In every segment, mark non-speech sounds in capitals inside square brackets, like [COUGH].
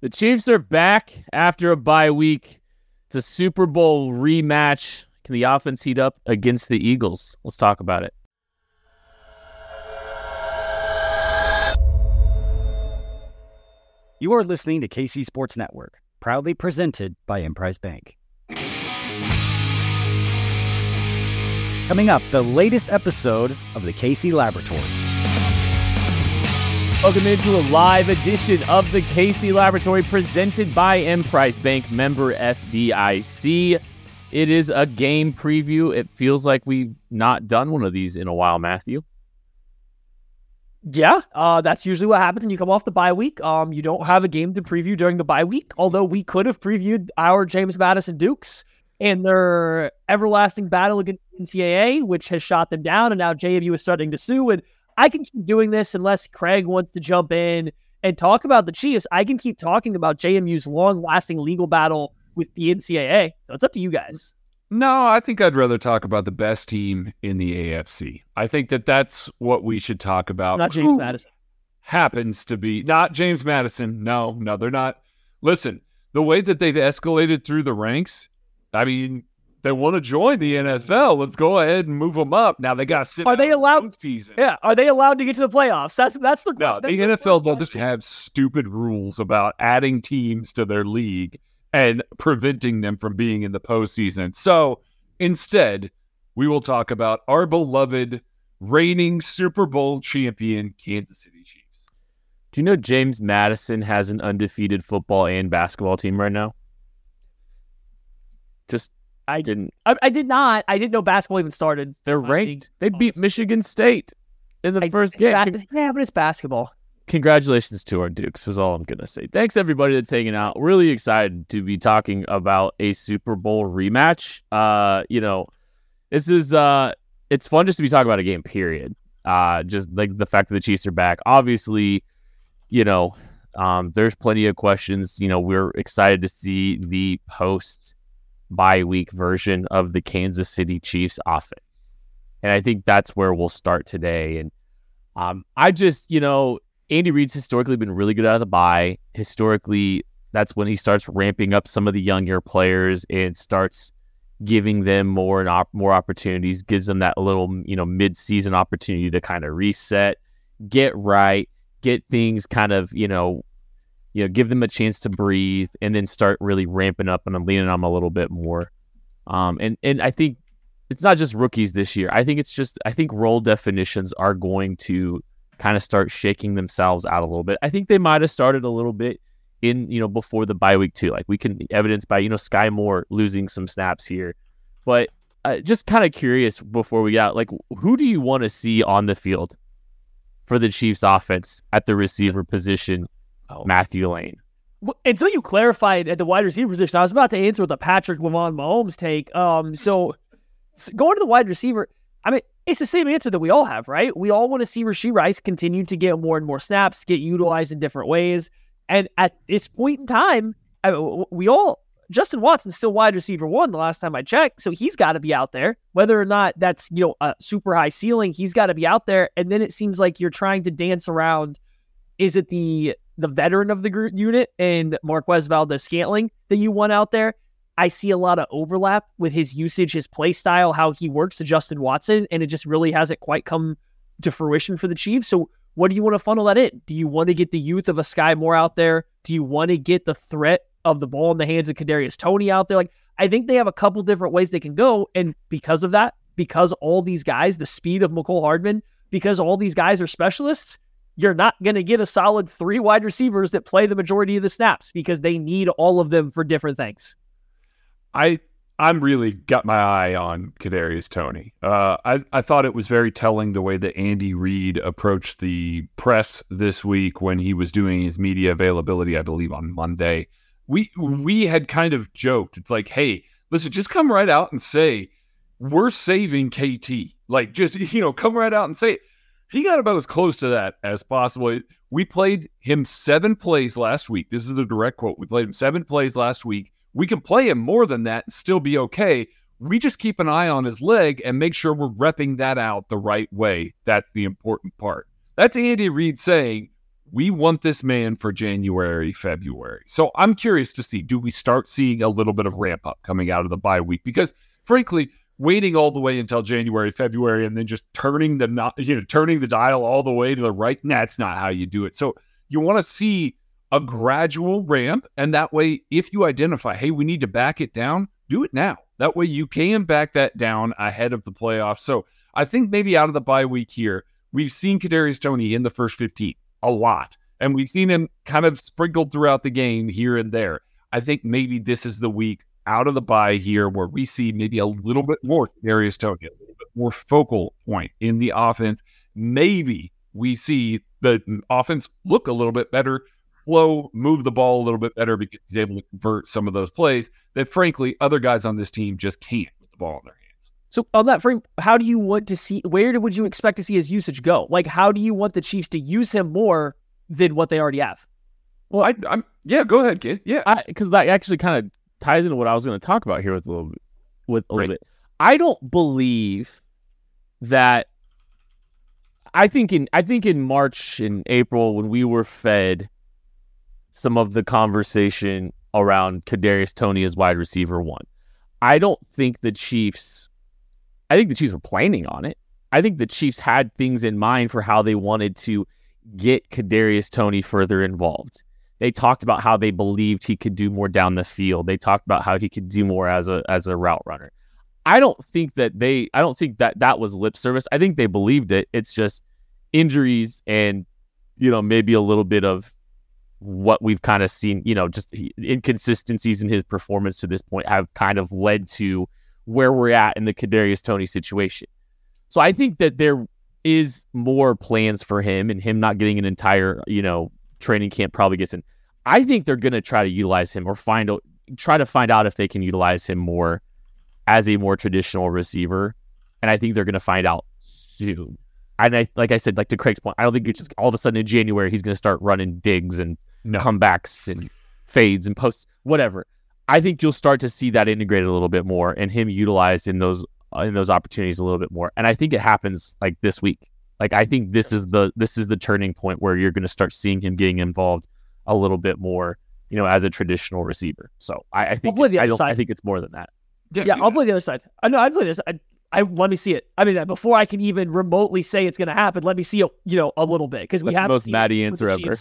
The Chiefs are back after a bye week. It's a Super Bowl rematch. Can the offense heat up against the Eagles? Let's talk about it. You are listening to KC Sports Network, proudly presented by Emprise Bank. Coming up, the latest episode of the KC Laboratory. Welcome into a live edition of the KC Laboratory presented by Emprise Bank member FDIC. It is a game preview. It feels like we've not done one of these in a while, Matthew. Yeah, uh, that's usually what happens when you come off the bye week. Um, you don't have a game to preview during the bye week, although we could have previewed our James Madison Dukes and their everlasting battle against NCAA, which has shot them down, and now JMU is starting to sue. And I can keep doing this unless Craig wants to jump in and talk about the Chiefs. I can keep talking about JMU's long-lasting legal battle with the NCAA. So it's up to you guys. No, I think I'd rather talk about the best team in the AFC. I think that that's what we should talk about. Not James Who Madison. Happens to be not James Madison. No, no, they're not. Listen, the way that they've escalated through the ranks, I mean, they want to join the NFL. Let's go ahead and move them up. Now they got to sit. Are they allowed? Season. Yeah, are they allowed to get to the playoffs? That's that's the no. The NFL doesn't have stupid rules about adding teams to their league and preventing them from being in the postseason. So instead, we will talk about our beloved reigning Super Bowl champion, Kansas City Chiefs. Do you know James Madison has an undefeated football and basketball team right now? I didn't. I, I did not. I didn't know basketball even started. They're ranked. They beat Michigan State in the I, first game. yeah, but it's basketball congratulations to our Dukes is all I'm gonna say. Thanks everybody that's hanging out. Really excited to be talking about a Super Bowl rematch. Uh, you know, this is uh it's fun just to be talking about a game, period. Uh just like the fact that the Chiefs are back. Obviously, you know, um, there's plenty of questions. You know, we're excited to see the post bye week version of the Kansas City Chiefs offense. And I think that's where we'll start today. And um, I just, you know, Andy Reid's historically been really good out of the bye. Historically, that's when he starts ramping up some of the younger players and starts giving them more and op- more opportunities, gives them that little, you know, mid-season opportunity to kind of reset, get right, get things kind of, you know, you know, give them a chance to breathe and then start really ramping up and I'm leaning on them a little bit more. Um, and and I think it's not just rookies this year. I think it's just I think role definitions are going to kind of start shaking themselves out a little bit. I think they might have started a little bit in, you know, before the bye week too. Like we can evidence by, you know, Skyy Moore losing some snaps here. But uh, just kind of curious before we got like, who do you want to see on the field for the Chiefs offense at the receiver position, oh. Matthew Lane? Until you clarified at the wide receiver position, I was about to answer with the Patrick Lavon Mahomes take. Um, so going to the wide receiver, I mean, it's the same answer that we all have, right? We all want to see Rashee Rice continue to get more and more snaps, get utilized in different ways. And at this point in time, we all, Justin Watson's still wide receiver one the last time I checked. So he's got to be out there. Whether or not that's, you know, a super high ceiling, he's got to be out there. And then it seems like you're trying to dance around. Is it the the veteran of the group unit and Marquez Valdes-Scantling that you want out there? I see a lot of overlap with his usage, his play style, how he works to Justin Watson, and it just really hasn't quite come to fruition for the Chiefs. So, what do you want to funnel that in? Do you want to get the youth of a Skyy Moore out there? Do you want to get the threat of the ball in the hands of Kadarius Toney out there? Like, I think they have a couple different ways they can go, and because of that, because all these guys, the speed of Mecole Hardman, because all these guys are specialists, you're not going to get a solid three wide receivers that play the majority of the snaps because they need all of them for different things. I I'm really got my eye on Kadarius Toney. Uh, I I thought it was very telling the way that Andy Reid approached the press this week when he was doing his media availability. I believe on Monday. We we had kind of joked. It's like, hey, listen, just come right out and say we're saving KT. Like, just [LAUGHS] you know, come right out and say it. He got about as close to that as possible. We played him seven plays last week. This is the direct quote. We played him seven plays last week we can play him more than that and still be okay. We just keep an eye on his leg and make sure we're repping that out the right way. That's the important part. That's Andy Reid saying, we want this man for January, February. So I'm curious to see do we start seeing a little bit of ramp up coming out of the bye week? Because frankly, waiting all the way until January, February, and then just turning the you know turning the dial all the way to the right, that's not how you do it. So you want to see a gradual ramp, and that way, if you identify, hey, we need to back it down, do it now. That way, you can back that down ahead of the playoffs. So I think maybe out of the bye week here, we've seen Kadarius Toney in the first 15 a lot. And we've seen him kind of sprinkled throughout the game here and there. I think maybe this is the week out of the bye here where we see maybe a little bit more Darius Toney, a little bit more focal point in the offense. Maybe we see the offense look a little bit better, flow, move the ball a little bit better because he's able to convert some of those plays that, frankly, other guys on this team just can't with the ball in their hands. So on that frame, how do you want to see? Where would you expect to see his usage go? Like, how do you want the Chiefs to use him more than what they already have? Well, I, am yeah. Go ahead, kid. Yeah, because that actually kind of ties into what I was going to talk about here with a little bit. With a little bit, I don't believe that. I think in I think in March and April when we were fed some of the conversation around Kadarius Toney as wide receiver one, I don't think the Chiefs I think the Chiefs were planning on it. I think the Chiefs had things in mind for how they wanted to get Kadarius Toney further involved. They talked about how they believed he could do more down the field. They talked about how he could do more as a as a route runner. I don't think that they I don't think that that was lip service. I think they believed it. It's just injuries and you know maybe a little bit of what we've kind of seen, you know, just inconsistencies in his performance to this point have kind of led to where we're at in the Kadarius Toney situation. So I think that there is more plans for him and him not getting an entire, you know, training camp probably gets in. I think they're going to try to utilize him or find out, try to find out if they can utilize him more as a more traditional receiver. And I think they're going to find out soon. And I, like I said, like to Craig's point, I don't think it's just all of a sudden in January he's going to start running digs and no. comebacks and fades and posts, whatever. I think you'll start to see that integrated a little bit more and him utilized in those in those opportunities a little bit more. And I think it happens like this week. Like I think this is the this is the turning point where you're going to start seeing him getting involved a little bit more, you know, as a traditional receiver. So I, I think it, I don't side. I think it's more than that. Yeah, yeah, I'll play the other side. I know I'd play this. I, I let me see it. I mean, before I can even remotely say it's going to happen, let me see it. You know, a little bit because we have the most Maddie answer ever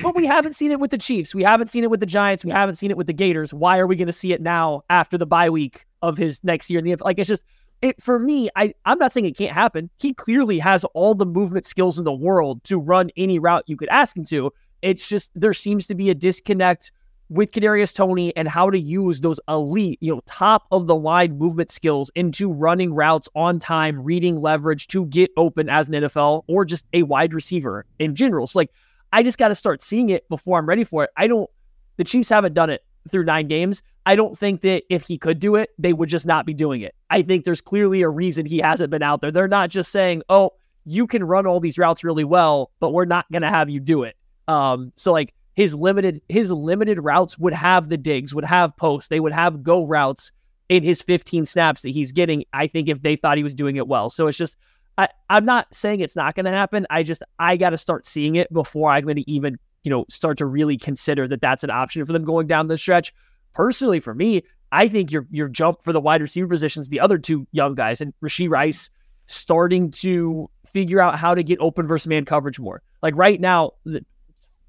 but we haven't seen it with the Chiefs. We haven't seen it with the Giants. We haven't seen it with the Gators. Why are we going to see it now after the bye week of his next year in the like? It's just it for me. I I'm not saying it can't happen. He clearly has all the movement skills in the world to run any route you could ask him to. It's just there seems to be a disconnect with Kadarius Toney and how to use those elite, you know, top of the line movement skills into running routes on time, reading leverage to get open as an NFL or just a wide receiver in general. So like I just got to start seeing it before I'm ready for it. I don't, the Chiefs haven't done it through nine games. I don't think that if he could do it, they would just not be doing it. I think there's clearly a reason he hasn't been out there. They're not just saying, oh, you can run all these routes really well, but we're not going to have you do it. Um, so like his limited his limited routes would have the digs, would have posts, they would have go routes in his 15 snaps that he's getting. I think if they thought he was doing it well, so it's just I, I'm not saying it's not going to happen. I just I got to start seeing it before I'm going to even you know start to really consider that that's an option for them going down the stretch. Personally, for me, I think your your jump for the wide receiver positions, the other two young guys, and Rashee Rice starting to figure out how to get open versus man coverage more. Like right now,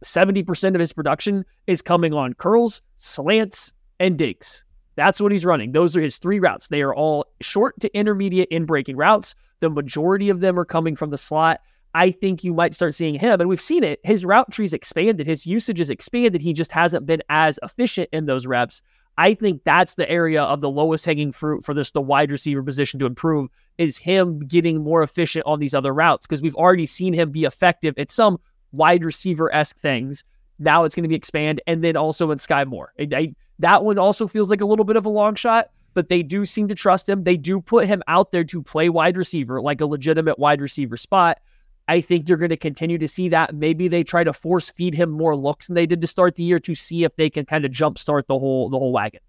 seventy percent of his production is coming on curls, slants, and digs. That's what he's running. Those are his three routes. They are all short to intermediate in breaking routes. The majority of them are coming from the slot. I think you might start seeing him, and we've seen it. His route tree's expanded, his usage is expanded. He just hasn't been as efficient in those reps. I think that's the area of the lowest hanging fruit for this the wide receiver position to improve is him getting more efficient on these other routes because we've already seen him be effective at some wide receiver esque things. Now it's going to be expand, and then also in Skyy Moore. I, I, that one also feels like a little bit of a long shot, but they do seem to trust him. They do put him out there to play wide receiver, like a legitimate wide receiver spot. I think you're going to continue to see that. Maybe they try to force feed him more looks than they did to start the year to see if they can kind of jumpstart the whole the whole wagon.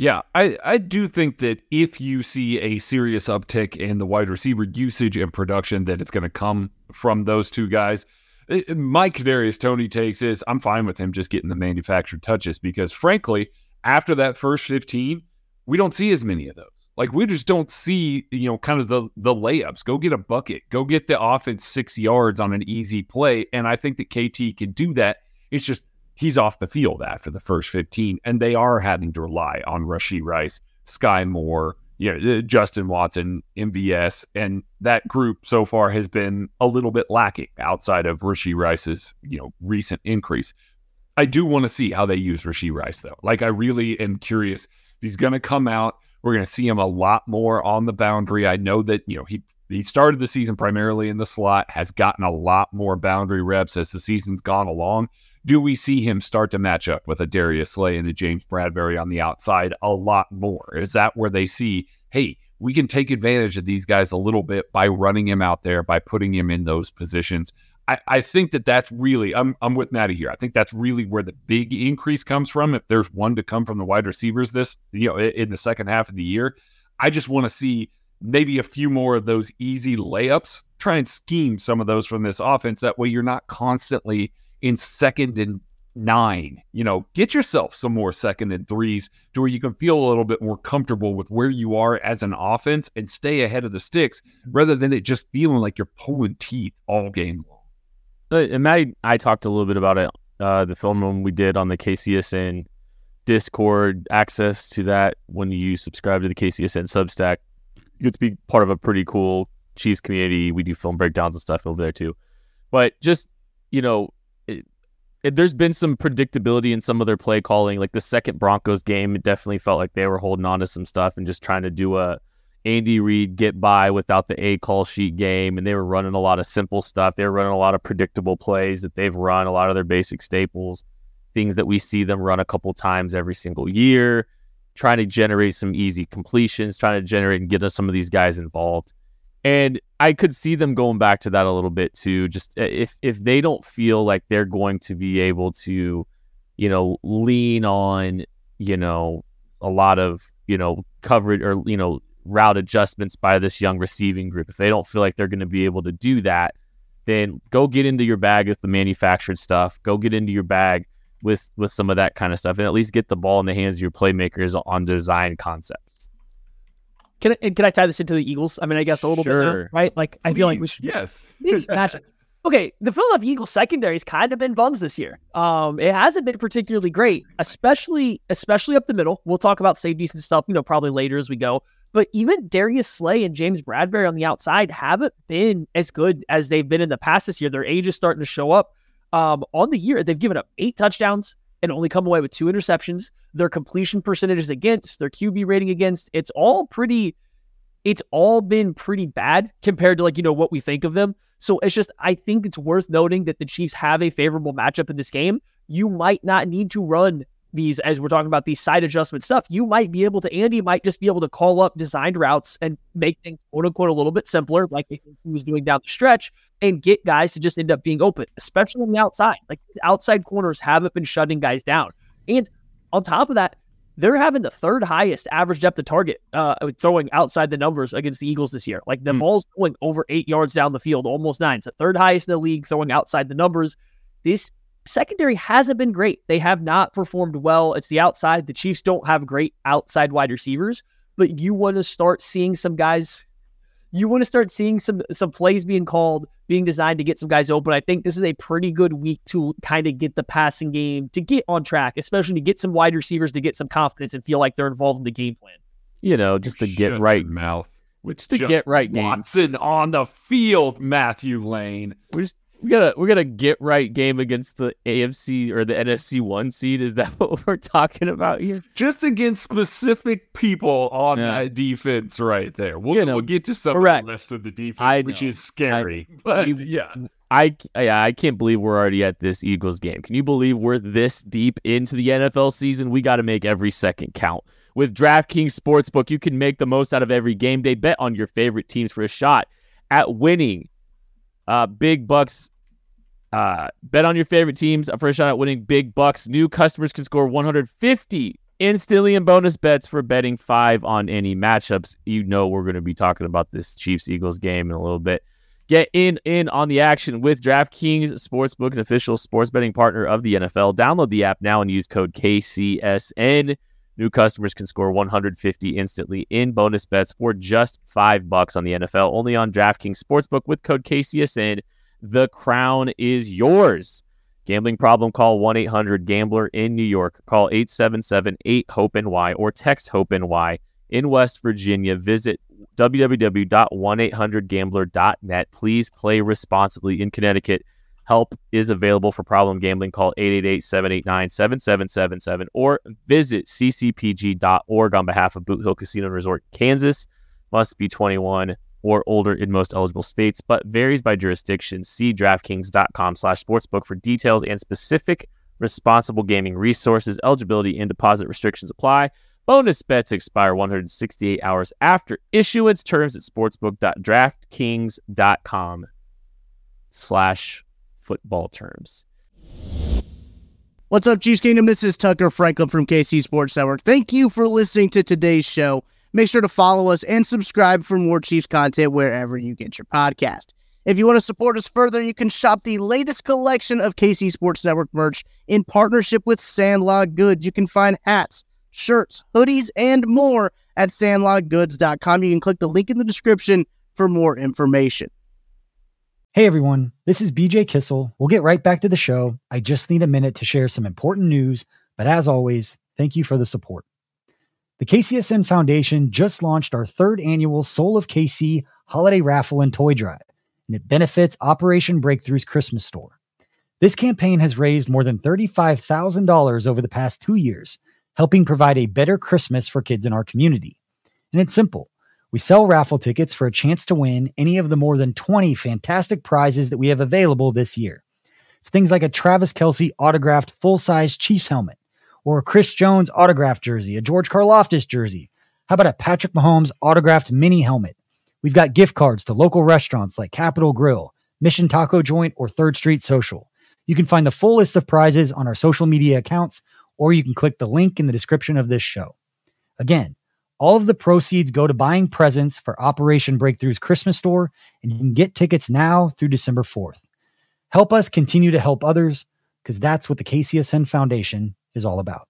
Yeah, I, I do think that if you see a serious uptick in the wide receiver usage and production, that it's going to come from those two guys. Uh, My Kadarius Toney takes is I'm fine with him just getting the manufactured touches because, frankly, after that first 15, we don't see as many of those. Like we just don't see, you know, kind of the the layups. Go get a bucket. Go get the offense six yards on an easy play. And I think that KT can do that. It's just he's off the field after the first 15, and they are having to rely on Rashee Rice, Skyy Moore, you know, uh, Justin Watson, MVS, and that group so far has been a little bit lacking outside of Rashee Rice's, you know, recent increase. I do want to see how they use Rashee Rice though. Like I really am curious. He's going to come out. We're going to see him a lot more on the boundary. I know that you know he he started the season primarily in the slot, has gotten a lot more boundary reps as the season's gone along. Do we see him start to match up with a Darius Slay and a James Bradberry on the outside a lot more? Is that where they see, hey, we can take advantage of these guys a little bit by running him out there, by putting him in those positions? I, I think that that's really, I'm, I'm with Maddie here. I think that's really where the big increase comes from. If there's one to come from the wide receivers this, you know, in the second half of the year, I just want to see maybe a few more of those easy layups. Try and scheme some of those from this offense. That way you're not constantly in second and nine. You know, get yourself some more second and threes to where you can feel a little bit more comfortable with where you are as an offense and stay ahead of the sticks rather than it just feeling like you're pulling teeth all game long. And Matt, I talked a little bit about it, uh, the film when we did on the KCSN Discord. Access to that when you subscribe to the KCSN Substack, you get to be part of a pretty cool Chiefs community. We do film breakdowns and stuff over there too. But just you know, it, it, there's been some predictability in some of their play calling. Like the second Broncos game, it definitely felt like they were holding on to some stuff and just trying to do a Andy Reid get by without the A call sheet game, and they were running a lot of simple stuff. They were running a lot of predictable plays that they've run, a lot of their basic staples, things that we see them run a couple times every single year, trying to generate some easy completions, trying to generate and get some of these guys involved. And I could see them going back to that a little bit too. Just uh, if if they don't feel like they're going to be able to, you know, lean on, you know, a lot of, you know, coverage or, you know, route adjustments by this young receiving group, if they don't feel like they're going to be able to do that, then go get into your bag with the manufactured stuff. Go get into your bag with with some of that kind of stuff, and at least get the ball in the hands of your playmakers on design concepts. Can I, and can I tie this into the Eagles? I mean, I guess a little bit, now, right? Like, I feel like we should yes. maybe match it. [LAUGHS] Okay, the Philadelphia Eagles secondary's kind of been buns this year. Um, it hasn't been particularly great, especially especially up the middle. We'll talk about safeties and stuff, you know, probably later as we go. But even Darius Slay and James Bradberry on the outside haven't been as good as they've been in the past this year. Their age is starting to show up. Um, on the year, they've given up eight touchdowns and only come away with two interceptions. Their completion percentages against, their QB rating against, it's all pretty it's all been pretty bad compared to like you know what we think of them. So it's just I think it's worth noting that the Chiefs have a favorable matchup in this game. You might not need to run these as we're talking about these side adjustment stuff. You might be able to Andy might just be able to call up designed routes and make things quote unquote a little bit simpler, like he was doing down the stretch, and get guys to just end up being open, especially on the outside. Like outside corners haven't been shutting guys down. And on top of that, they're having the third highest average depth of target uh, throwing outside the numbers against the Eagles this year. Like the Hmm. ball's going over eight yards down the field, almost nine. It's the third highest in the league throwing outside the numbers. This secondary hasn't been great. They have not performed well. It's the outside. The Chiefs don't have great outside wide receivers, but you want to start seeing some guys. You want to start seeing some some plays being called, being designed to get some guys open. I think this is a pretty good week to kind of get the passing game to get on track, especially to get some wide receivers to get some confidence and feel like they're involved in the game plan. You know, just to get right, mouth. just to get right game. Watson on the field, Matthew Lane. We're just we got a we got a get right game against the AFC or the NFC one seed. Is that [LAUGHS] what we're talking about here? Just against specific people on Yeah. that defense right there. We'll, You know, we'll get to some correct. of the rest of the defense, I which know. is scary. but we- yeah. I yeah, I can't believe we're already at this Eagles game. Can you believe we're this deep into the NFL season? We got to make every second count. With DraftKings Sportsbook, you can make the most out of every game day. Bet on your favorite teams for a shot at winning uh, big bucks. Uh, bet on your favorite teams for a shot at winning big bucks. New customers can score 150 instantly in bonus bets for betting five on any matchups. You know we're going to be talking about this Chiefs Eagles game in a little bit. Get in in on the action with DraftKings Sportsbook, an official sports betting partner of the NFL. Download the app now and use code KCSN. New customers can score 150 instantly in bonus bets for just five bucks on the NFL. Only on DraftKings Sportsbook with code KCSN. The crown is yours. Gambling problem? Call 1 800 Gambler in New York. Call 877 8 HOPE NY or text HOPE NY in West Virginia. Visit www.1800gambler.net. Please play responsibly in Connecticut. Help is available for problem gambling. Call 888-789-7777 or visit ccpg.org on behalf of Boot Hill Casino Resort, Kansas. Must be 21 or older in most eligible states, but varies by jurisdiction. See DraftKings.com slash sportsbook for details and specific responsible gaming resources. Eligibility and deposit restrictions apply. Bonus bets expire 168 hours after issuance. Terms at sportsbook.draftkings.com slash football terms. What's up, Chiefs Kingdom? This is Tucker Franklin from KC Sports Network. Thank you for listening to today's show. Make sure to follow us and subscribe for more Chiefs content wherever you get your podcast. If you want to support us further, you can shop the latest collection of KC Sports Network merch in partnership with Sandlot Goods. You can find hats, shirts, hoodies, and more at sandlotgoods.com. You can click the link in the description for more information. Hey everyone, this is BJ Kissel. We'll get right back to the show. I just need a minute to share some important news, but as always, thank you for the support. The KCSN Foundation just launched our third annual Soul of KC holiday raffle and toy drive, and it benefits Operation Breakthrough's Christmas store. This campaign has raised more than $35,000 over the past two years, helping provide a better Christmas for kids in our community. And it's simple. We sell raffle tickets for a chance to win any of the more than 20 fantastic prizes that we have available this year. It's things like a Travis Kelce autographed full size Chiefs helmet, or a Chris Jones autographed jersey, a George Karlaftis jersey. How about a Patrick Mahomes autographed mini helmet? We've got gift cards to local restaurants like Capital Grille, Mission Taco Joint, or Third Street Social. You can find the full list of prizes on our social media accounts, or you can click the link in the description of this show. Again, all of the proceeds go to buying presents for Operation Breakthrough's Christmas store, and you can get tickets now through December 4th. Help us continue to help others because that's what the KCSN Foundation is all about.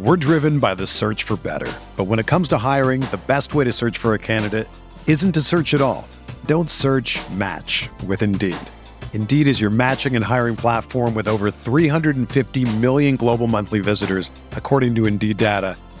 We're driven by the search for better. But when it comes to hiring, the best way to search for a candidate isn't to search at all. Don't search match with Indeed. Indeed is your matching and hiring platform with over 350 million global monthly visitors, according to Indeed data,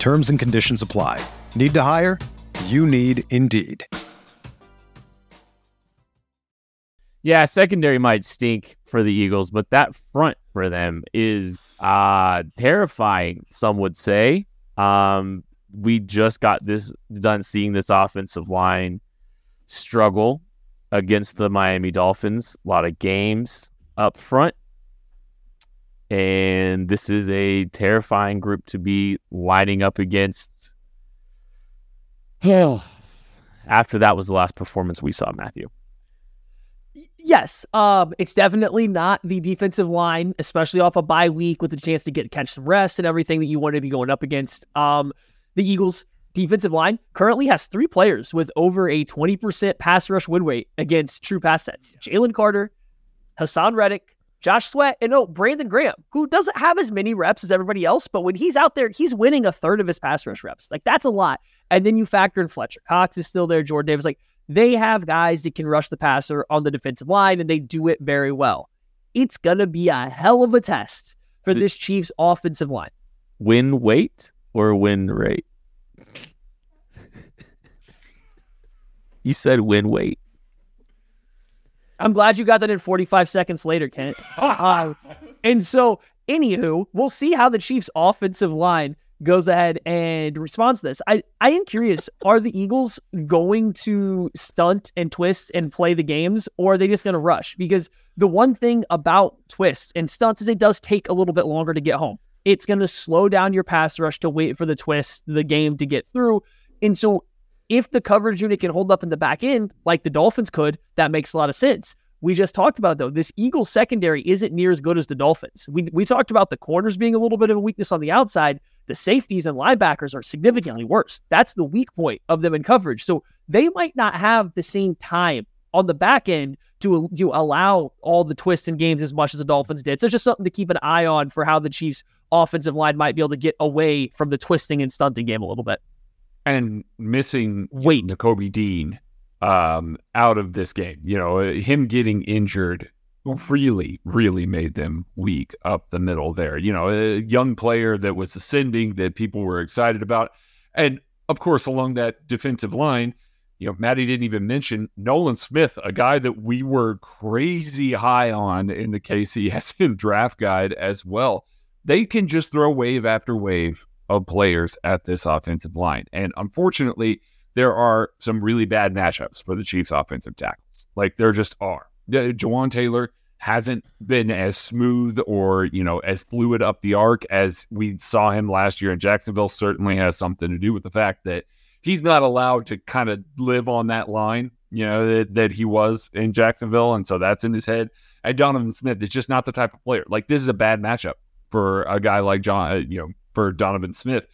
Terms and conditions apply. Need to hire? You need Indeed. Yeah, secondary might stink for the Eagles, but that front for them is uh terrifying, some would say. Um we just got this done seeing this offensive line struggle against the Miami Dolphins. A lot of games up front. And this is a terrifying group to be lining up against. Hell, after that was the last performance we saw, Matthew. Yes, um, it's definitely not the defensive line, especially off a bye week with a chance to get catch some rest and everything that you want to be going up against. Um, the Eagles defensive line currently has three players with over a 20% pass rush win rate against true pass sets. Jalen Carter, Haason Reddick, Josh Sweat, and oh, Brandon Graham, who doesn't have as many reps as everybody else, but when he's out there, he's winning a third of his pass rush reps. Like that's a lot. And then you factor in Fletcher Cox is still there, Jordan Davis. Like they have guys that can rush the passer on the defensive line, and they do it very well. It's gonna be a hell of a test for this Chiefs offensive line. Win weight or win rate? [LAUGHS] You said win weight. I'm glad you got that in 45 seconds later, Kent. [LAUGHS] Um, and so, anywho, we'll see how the Chiefs' offensive line goes ahead and responds to this. I, I am curious, are the Eagles going to stunt and twist and play the games, or are they just going to rush? Because the one thing about twists and stunts is it does take a little bit longer to get home. It's going to slow down your pass rush to wait for the twist, the game to get through. And so if the coverage unit can hold up in the back end, like the Dolphins could, that makes a lot of sense. We just talked about it though. This Eagles secondary isn't near as good as the Dolphins. We, we talked about the corners being a little bit of a weakness on the outside. The safeties and linebackers are significantly worse. That's the weak point of them in coverage. So they might not have the same time on the back end to, to allow all the twists and games as much as the Dolphins did. So it's just something to keep an eye on for how the Chiefs offensive line might be able to get away from the twisting and stunting game a little bit. And missing Wait. Nakobe Dean um, out of this game. You know, uh, him getting injured really, really made them weak up the middle there. You know, a young player that was ascending that people were excited about. And of course, along that defensive line, you know, Maddie didn't even mention Nolan Smith, a guy that we were crazy high on in the KCSN draft guide as well. They can just throw wave after wave of players at this offensive line. And unfortunately, there are some really bad matchups for the Chiefs offensive tackles. Like there just are. Yeah, Jawaan Taylor hasn't been as smooth or, you know, as fluid up the arc as we saw him last year in Jacksonville. Certainly has something to do with the fact that he's not allowed to kind of live on that line, you know, that, that he was in Jacksonville. And so that's in his head. And Donovan Smith is just not the type of player. Like this is a bad matchup for a guy like John, uh, you know, for Donovan Smith.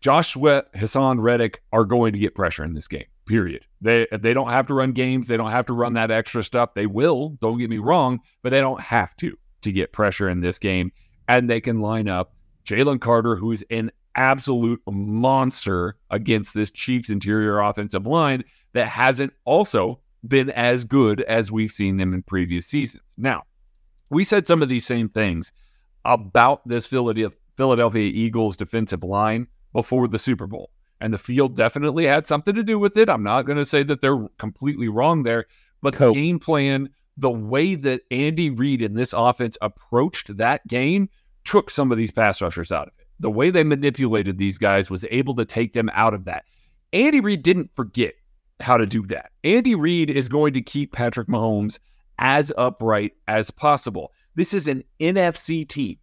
Joshua Haason Reddick are going to get pressure in this game. Period. They they don't have to run games. They don't have to run that extra stuff. They will. Don't get me wrong, but they don't have to to get pressure in this game. And they can line up Jalen Carter, who's an absolute monster against this Chiefs interior offensive line that hasn't also been as good as we've seen them in previous seasons. Now, we said some of these same things about this Philadelphia Eagles defensive line before the Super Bowl. And the field definitely had something to do with it. I'm not going to say that they're completely wrong there, but Cope. the game plan, the way that Andy Reid and this offense approached that game took some of these pass rushers out of it. The way they manipulated these guys was able to take them out of that. Andy Reid didn't forget how to do that. Andy Reid is going to keep Patrick Mahomes as upright as possible. This is an NFC team.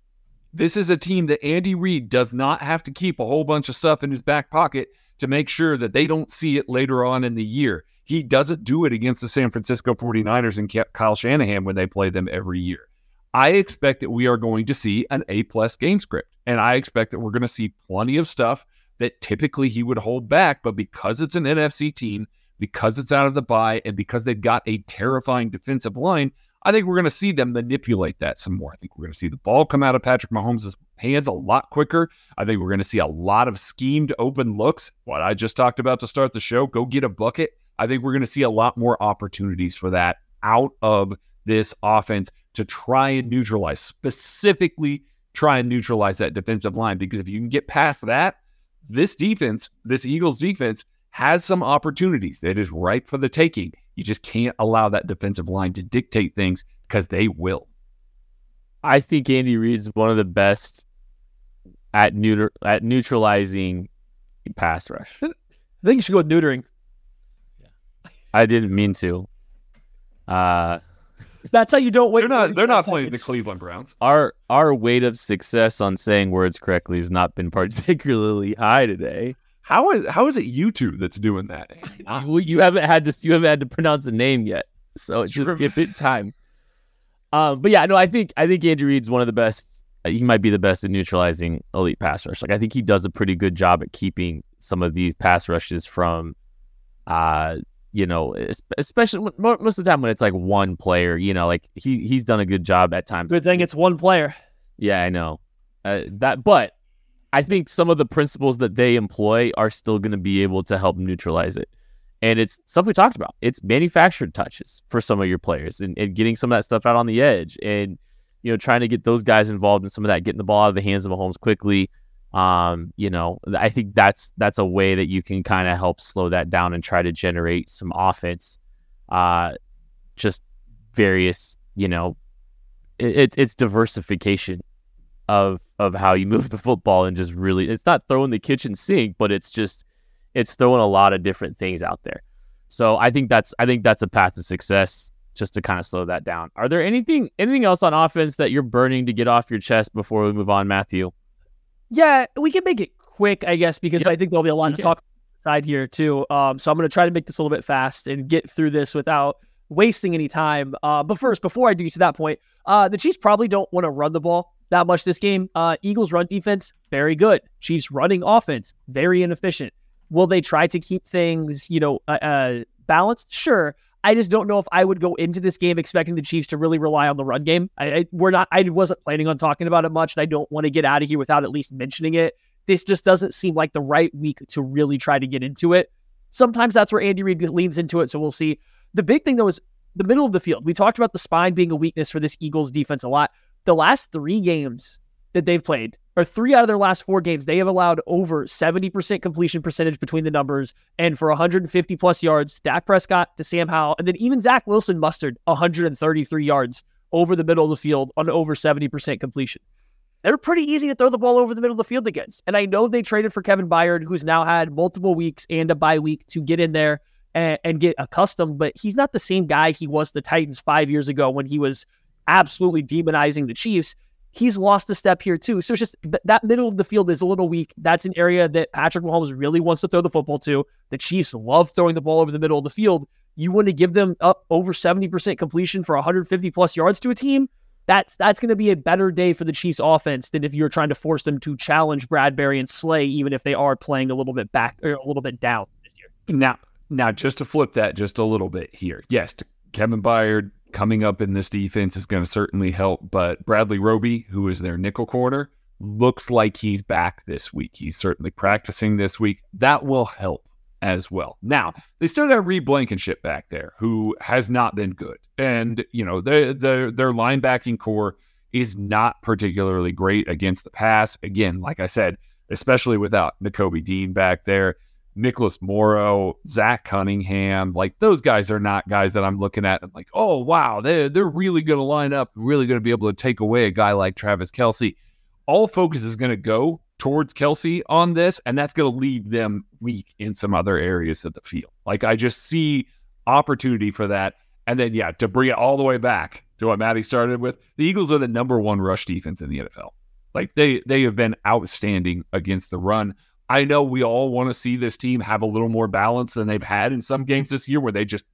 This is a team that Andy Reid does not have to keep a whole bunch of stuff in his back pocket to make sure that they don't see it later on in the year. He doesn't do it against the San Francisco 49ers and Kyle Shanahan when they play them every year. I expect that we are going to see an A plus game script. And I expect that we're going to see plenty of stuff that typically he would hold back. But because it's an NFC team, because it's out of the bye, and because they've got a terrifying defensive line, I think we're going to see them manipulate that some more. I think we're going to see the ball come out of Patrick Mahomes' hands a lot quicker. I think we're going to see a lot of schemed open looks. What I just talked about to start the show, go get a bucket. I think we're going to see a lot more opportunities for that out of this offense to try and neutralize, specifically try and neutralize that defensive line. Because if you can get past that, this defense, this Eagles defense, has some opportunities. It is ripe for the taking. You just can't allow that defensive line to dictate things because they will. I think Andy Reid's one of the best at neuter at neutralizing pass rush. I think you should go with neutering. Yeah. I didn't mean to. Uh, That's how you don't wait. They're not. They're not 45 playing the. Cleveland Browns. our our weight of success on saying words correctly has not been particularly high today. How is how is it you two that's doing that? [LAUGHS] You, you haven't had to you haven't had to pronounce a name yet, so it's just True. give it time. Um, but yeah, no, I think I think Andrew Reid's one of the best. uh, He might be the best at neutralizing elite pass rush. Like I think he does a pretty good job at keeping some of these pass rushes from, uh, you know, especially most of the time when it's like one player. You know, like he he's done a good job at times. Good thing it's one player. Yeah, I know uh, that, but I think some of the principles that they employ are still going to be able to help neutralize it. And it's stuff we talked about. It's manufactured touches for some of your players and, and getting some of that stuff out on the edge and, you know, trying to get those guys involved in some of that, getting the ball out of the hands of Mahomes quickly. Um, you know, I think that's that's a way that you can kind of help slow that down and try to generate some offense. Uh, just various, you know, it, it's diversification of of how you move the football and just really it's not throwing the kitchen sink, but it's just it's throwing a lot of different things out there. So I think that's I think that's a path to success just to kind of slow that down. Are there anything anything else on offense that you're burning to get off your chest before we move on, Matthew? Yeah, we can make it quick, I guess, because yep. I think there'll be a lot to talk side here too. Um, so I'm going to try to make this a little bit fast and get through this without wasting any time. Uh, but first, before I do to that point, uh, the Chiefs probably don't want to run the ball that much this game. Uh, Eagles run defense very good. Chiefs running offense very inefficient. Will they try to keep things, you know, uh, uh, balanced? Sure. I just don't know if I would go into this game expecting the Chiefs to really rely on the run game. I, I we're not. I wasn't planning on talking about it much, and I don't want to get out of here without at least mentioning it. This just doesn't seem like the right week to really try to get into it. Sometimes that's where Andy Reid leans into it, so we'll see. The big thing though is the middle of the field. We talked about the spine being a weakness for this Eagles defense a lot. The last three games that they've played, or three out of their last four games, they have allowed over 70% completion percentage between the numbers. And for 150 plus yards, Dak Prescott to Sam Howell, and then even Zach Wilson mustered 133 yards over the middle of the field on over 70% completion. They're pretty easy to throw the ball over the middle of the field against. And I know they traded for Kevin Byard, who's now had multiple weeks and a bye week to get in there and, and get accustomed, but he's not the same guy he was the Titans five years ago when he was absolutely demonizing the Chiefs he's lost a step here too. So it's just that middle of the field is a little weak. That's an area that Patrick Mahomes really wants to throw the football to. The Chiefs love throwing the ball over the middle of the field. You want to give them up over 70% completion for 150 plus yards to a team? That's that's going to be a better day for the Chiefs offense than if you're trying to force them to challenge Bradberry and Slay, even if they are playing a little bit back or a little bit down this year. Now, now just to flip that just a little bit here. Yes, Kevin Byard coming up in this defense is going to certainly help. But Bradley Roby, who is their nickel corner, looks like he's back this week. He's certainly practicing this week. That will help as well. Now, they still got Reed Blankenship back there, who has not been good. And, you know, the, the, their linebacking corps is not particularly great against the pass. Again, like I said, especially without Nakobe Dean back there. Nicholas Morrow, Zach Cunningham, like those guys are not guys that I'm looking at and like, oh wow, they're they're really to line up, really going to be able to take away a guy like Travis Kelce. All focus is going to go towards Kelce on this, and that's going to leave them weak in some other areas of the field. Like I just see opportunity for that, and then yeah, to bring it all the way back to what Maddie started with, the Eagles are the number one rush defense in the NFL. Like they they have been outstanding against the run. I know we all want to see this team have a little more balance than they've had in some games this year where they just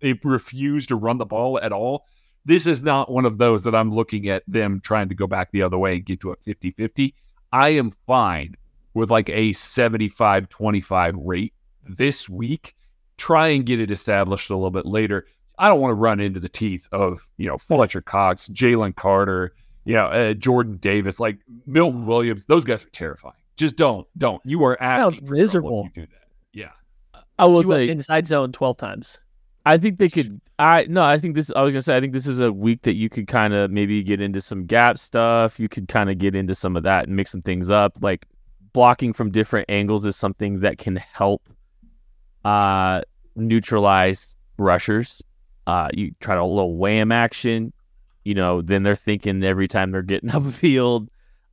they refuse to run the ball at all. This is not one of those that I'm looking at them trying to go back the other way and get to a 50 50. I am fine with like a 75 25 rate this week. Try and get it established a little bit later. I don't want to run into the teeth of, you know, Fletcher Cox, Jalen Carter, you know, uh, Jordan Davis, like Milton Williams. Those guys are terrifying. Just don't, don't. You are asking. Sounds miserable. You do that. Yeah. I will say inside zone twelve times. I think they could. I no, I think this. I was gonna say. I think this is a week that you could kind of maybe get into some gap stuff. You could kind of get into some of that and mix some things up. Like blocking from different angles is something that can help uh, neutralize rushers. Uh, you try to a little wham action. You know, then they're thinking every time they're getting [LAUGHS] upfield.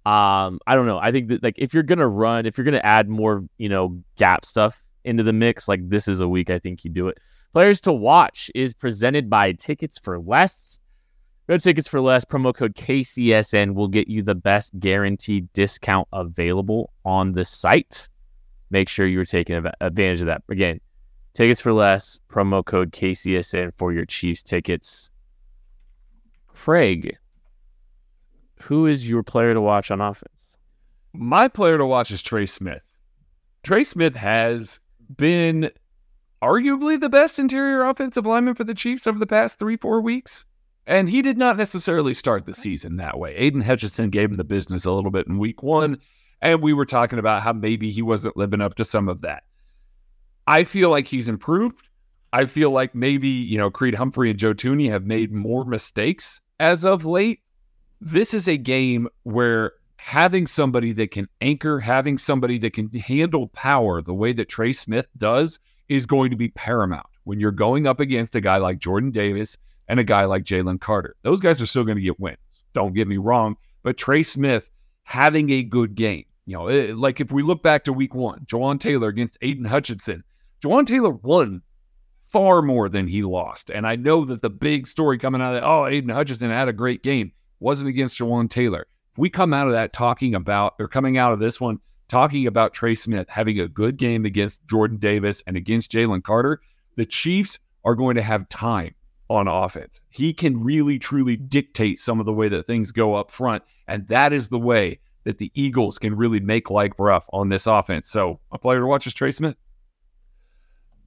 Um, I don't know. I think that like if you're gonna run, if you're gonna add more, you know, gap stuff into the mix, like this is a week I think you do it. Players to watch is presented by Tickets for Less. Go Tickets for Less. Promo code KCSN will get you the best guaranteed discount available on the site. Make sure you're taking advantage of that. Again, Tickets for Less. Promo code KCSN for your Chiefs tickets. Craig, who is your player to watch on offense? My player to watch is Trey Smith. Trey Smith has been arguably the best interior offensive lineman for the Chiefs over the past three, four weeks. And he did not necessarily start the season that way. Aidan Hutchinson gave him the business a little bit in week one. And we were talking about how maybe he wasn't living up to some of that. I feel like he's improved. I feel like maybe, you know, Creed Humphrey and Joe Thuney have made more mistakes as of late this is a game where having somebody that can anchor, having somebody that can handle power the way that Trey Smith does is going to be paramount when you're going up against a guy like Jordan Davis and a guy like Jalen Carter. Those guys are still going to get wins. Don't get me wrong, but Trey Smith having a good game. You know, it, like if we look back to week one, Jawaan Taylor against Aidan Hutchinson, Jawaan Taylor won far more than he lost. And I know that the big story coming out of that, oh, Aidan Hutchinson had a great game, wasn't against Jawaan Taylor. If we come out of that talking about, or coming out of this one, talking about Trey Smith having a good game against Jordan Davis and against Jalen Carter, the Chiefs are going to have time on offense. He can really, truly dictate some of the way that things go up front. And that is the way that the Eagles can really make life rough on this offense. So, a player to watch is Trey Smith.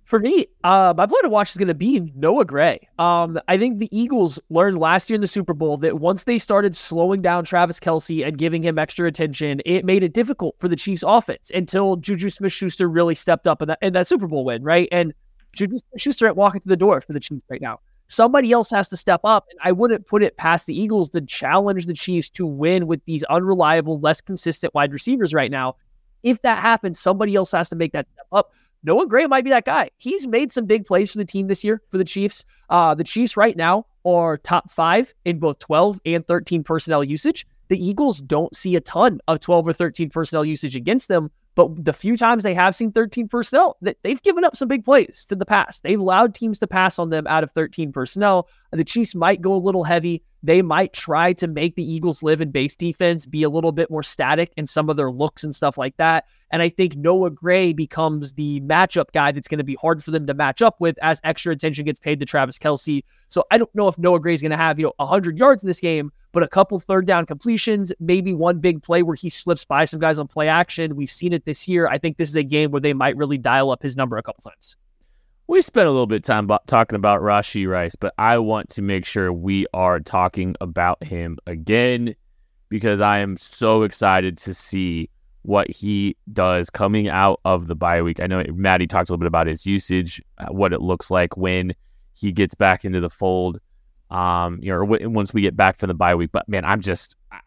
For me, uh, my player to watch is going to be Noah Gray. Um, I think the Eagles learned last year in the Super Bowl that once they started slowing down Travis Kelce and giving him extra attention, it made it difficult for the Chiefs' offense until Juju Smith Schuster really stepped up in that, in that Super Bowl win, right? And Juju Smith Schuster ain't walking through the door for the Chiefs right now. Somebody else has to step up. And I wouldn't put it past the Eagles to challenge the Chiefs to win with these unreliable, less consistent wide receivers right now. If that happens, somebody else has to make that step up. Noah Gray might be that guy. He's made some big plays for the team this year for the Chiefs. Uh, the Chiefs right now are top five in both 12 and 13 personnel usage. The Eagles don't see a ton of 12 or 13 personnel usage against them, but the few times they have seen 13 personnel, they've given up some big plays to the pass. They've allowed teams to pass on them out of 13 personnel. The Chiefs might go a little heavy. They might try to make the Eagles live in base defense, be a little bit more static in some of their looks and stuff like that. And I think Noah Gray becomes the matchup guy that's going to be hard for them to match up with as extra attention gets paid to Travis Kelce. So I don't know if Noah Gray is going to have, you know, 100 yards in this game, but a couple third down completions, maybe one big play where he slips by some guys on play action. We've seen it this year. I think this is a game where they might really dial up his number a couple times. We spent a little bit of time talking about Rashee Rice, but I want to make sure we are talking about him again because I am so excited to see what he does coming out of the bye week. I know Maddie talked a little bit about his usage, uh, what it looks like when he gets back into the fold um, you know, once we get back from the bye week. But man, I'm just, I,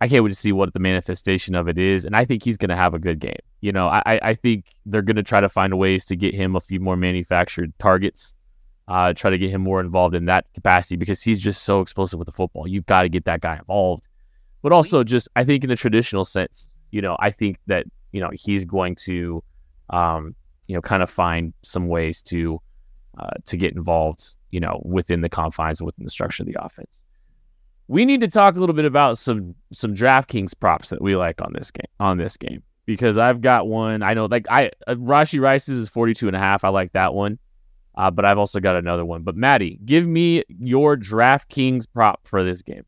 I can't wait to see what the manifestation of it is, and I think he's going to have a good game. You know, I, I think they're going to try to find ways to get him a few more manufactured targets, uh, try to get him more involved in that capacity because he's just so explosive with the football. You've got to get that guy involved, but also just I think in the traditional sense, you know, I think that you know he's going to, um, you know, kind of find some ways to, uh, to get involved you know, within the confines and within the structure of the offense. We need to talk a little bit about some some DraftKings props that we like on this game on this game because I've got one. I know like I uh, Rashee Rice's is 42 and a half. I like that one. Uh, but I've also got another one. But Maddie, give me your DraftKings prop for this game.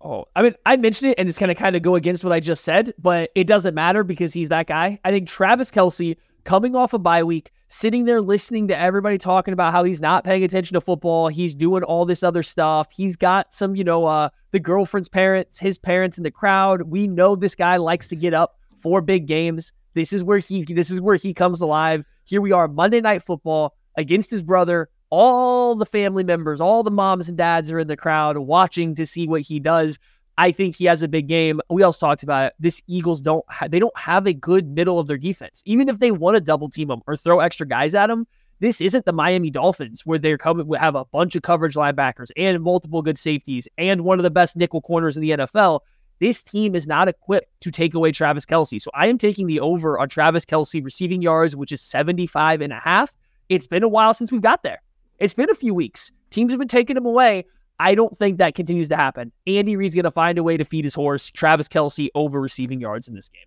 Oh, I mean, I mentioned it and it's going to kind of go against what I just said, but it doesn't matter because he's that guy. I think Travis Kelce, coming off a bye week, sitting there listening to everybody talking about how he's not paying attention to football. He's doing all this other stuff. He's got some, you know, uh, the girlfriend's parents, his parents in the crowd. We know this guy likes to get up for big games. This is where he this is where he comes alive. Here we are, Monday night football against his brother. All the family members, all the moms and dads are in the crowd watching to see what he does. I think he has a big game. We also talked about it. This Eagles don't ha- they don't have a good middle of their defense. Even if they want to double team him or throw extra guys at him, this isn't the Miami Dolphins where they're coming have a bunch of coverage linebackers and multiple good safeties and one of the best nickel corners in the NFL. This team is not equipped to take away Travis Kelce. So I am taking the over on Travis Kelce receiving yards, which is 75 and a half. It's been a while since we've got there. It's been a few weeks. Teams have been taking him away. I don't think that continues to happen. Andy Reid's going to find a way to feed his horse. Travis Kelce over receiving yards in this game.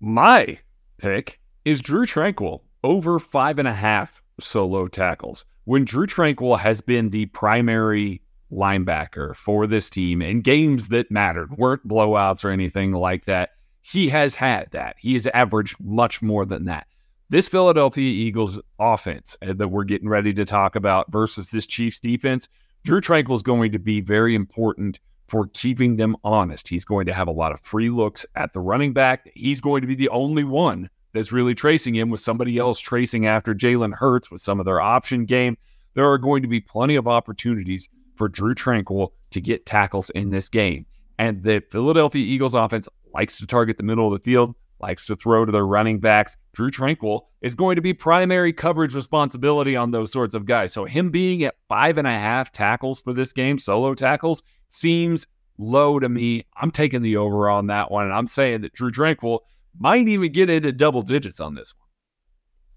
My pick is Drew Tranquill over five and a half solo tackles. When Drew Tranquill has been the primary linebacker for this team in games that mattered, weren't blowouts or anything like that, he has had that. He has averaged much more than that. This Philadelphia Eagles offense uh, that we're getting ready to talk about versus this Chiefs defense Drew Tranquill is going to be very important for keeping them honest. He's going to have a lot of free looks at the running back. He's going to be the only one that's really tracing him with somebody else tracing after Jalen Hurts with some of their option game. There are going to be plenty of opportunities for Drew Tranquill to get tackles in this game. And the Philadelphia Eagles offense likes to target the middle of the field, likes to throw to their running backs. Drew Tranquill is going to be primary coverage responsibility on those sorts of guys. So him being at five and a half tackles for this game, solo tackles, seems low to me. I'm taking the over on that one. And I'm saying that Drew Tranquill might even get into double digits on this one.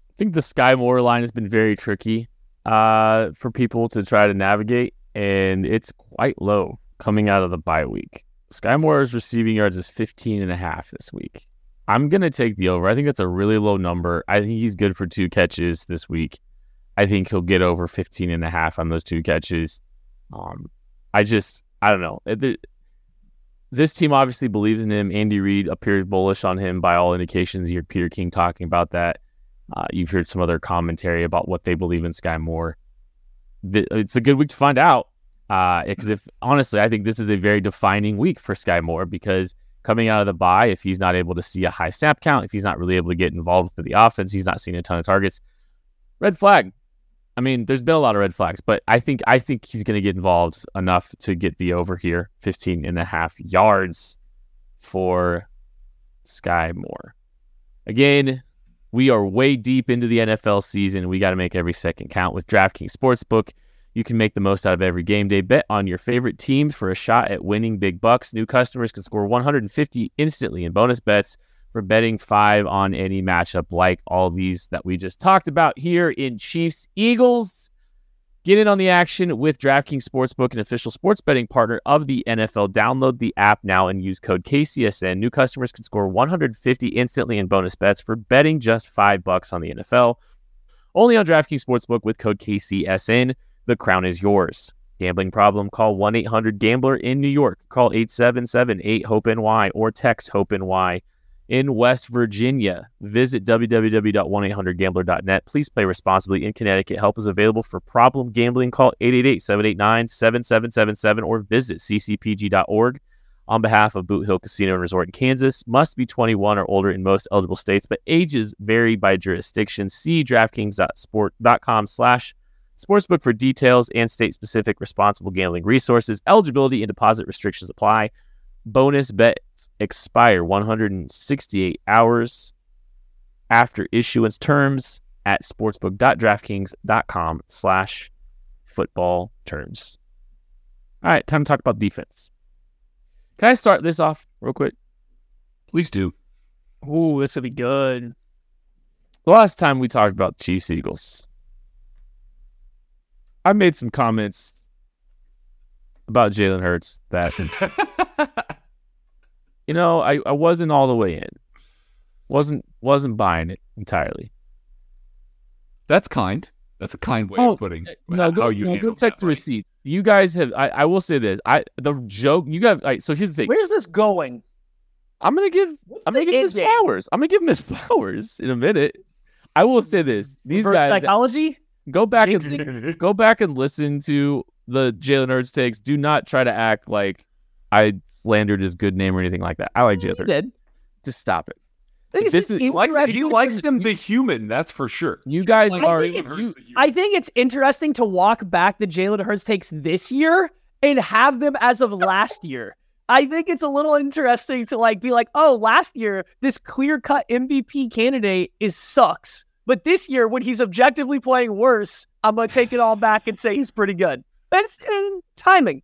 I think the Skyy Moore line has been very tricky uh, for people to try to navigate, and it's quite low coming out of the bye week. Skyy Moore's receiving yards is 15 and a half this week. I'm going to take the over. I think that's a really low number. I think he's good for two catches this week. I think he'll get over 15 and a half on those two catches. Um, I just, I don't know. This team obviously believes in him. Andy Reid appears bullish on him by all indications. You heard Peter King talking about that. Uh, you've heard some other commentary about what they believe in Skyy Moore. It's a good week to find out. Because uh, if honestly, I think this is a very defining week for Skyy Moore because coming out of the bye, if he's not able to see a high snap count, if he's not really able to get involved with the offense, he's not seeing a ton of targets. Red flag. I mean, there's been a lot of red flags, but I think I think he's going to get involved enough to get the over here, 15 and a half yards for Skyy Moore. Again, we are way deep into the NFL season. We got to make every second count with DraftKings Sportsbook. You can make the most out of every game day. Bet on your favorite teams for a shot at winning big bucks. New customers can score 150 instantly in bonus bets for betting five on any matchup like all these that we just talked about here in Chiefs Eagles. Get in on the action with DraftKings Sportsbook, an official sports betting partner of the NFL. Download the app now and use code KCSN. New customers can score 150 instantly in bonus bets for betting just five bucks on the NFL. Only on DraftKings Sportsbook with code KCSN. The crown is yours. Gambling problem? Call 1 800 Gambler in New York. Call 877 8 HOPE NY or text HOPE NY in West Virginia. Visit www.1800gambler.net. Please play responsibly in Connecticut. Help is available for problem gambling. Call 888-789-7777 or visit ccpg.org. On behalf of Boot Hill Casino and Resort in Kansas, must be 21 or older in most eligible states, but ages vary by jurisdiction. See DraftKings.sport.com slash sportsbook for details and state-specific responsible gambling resources. Eligibility and deposit restrictions apply. Bonus bets expire 168 hours after issuance terms at sportsbook.draftkings.com slash football terms. All right, time to talk about defense. Can I start this off real quick? Please do. Ooh, this will be good. The last time we talked about Chiefs Eagles, I made some comments about Jalen Hurts that [LAUGHS] you know, I, I wasn't all the way in. Wasn't wasn't buying it entirely. That's kind. That's a kind way Oh, of putting eh, No, how go, you no, handle go check the right? receipts. You guys have. I, I will say this. I the joke. You guys. Like, so here's the thing. Where's this going? I'm gonna give. I'm gonna give him his flowers. I'm gonna give him his [LAUGHS] flowers in a minute. I will say this. These Reverse guys psychology? go back and go back and listen to the Jalen Hurts takes. Do not try to act like I slandered his good name or anything like that. I like Jalen You did. Just stop it. I think it's This is- He likes, he likes him the human, that's for sure. You guys Like are. think you- Hurts the human. I think it's interesting to walk back the Jalen Hurts takes this year and have them as of last year. I think it's a little interesting to like be like, oh, last year this clear cut MVP candidate is sucks, but this year when he's objectively playing worse, I'm gonna take it all back and say he's pretty good. That's uh, timing.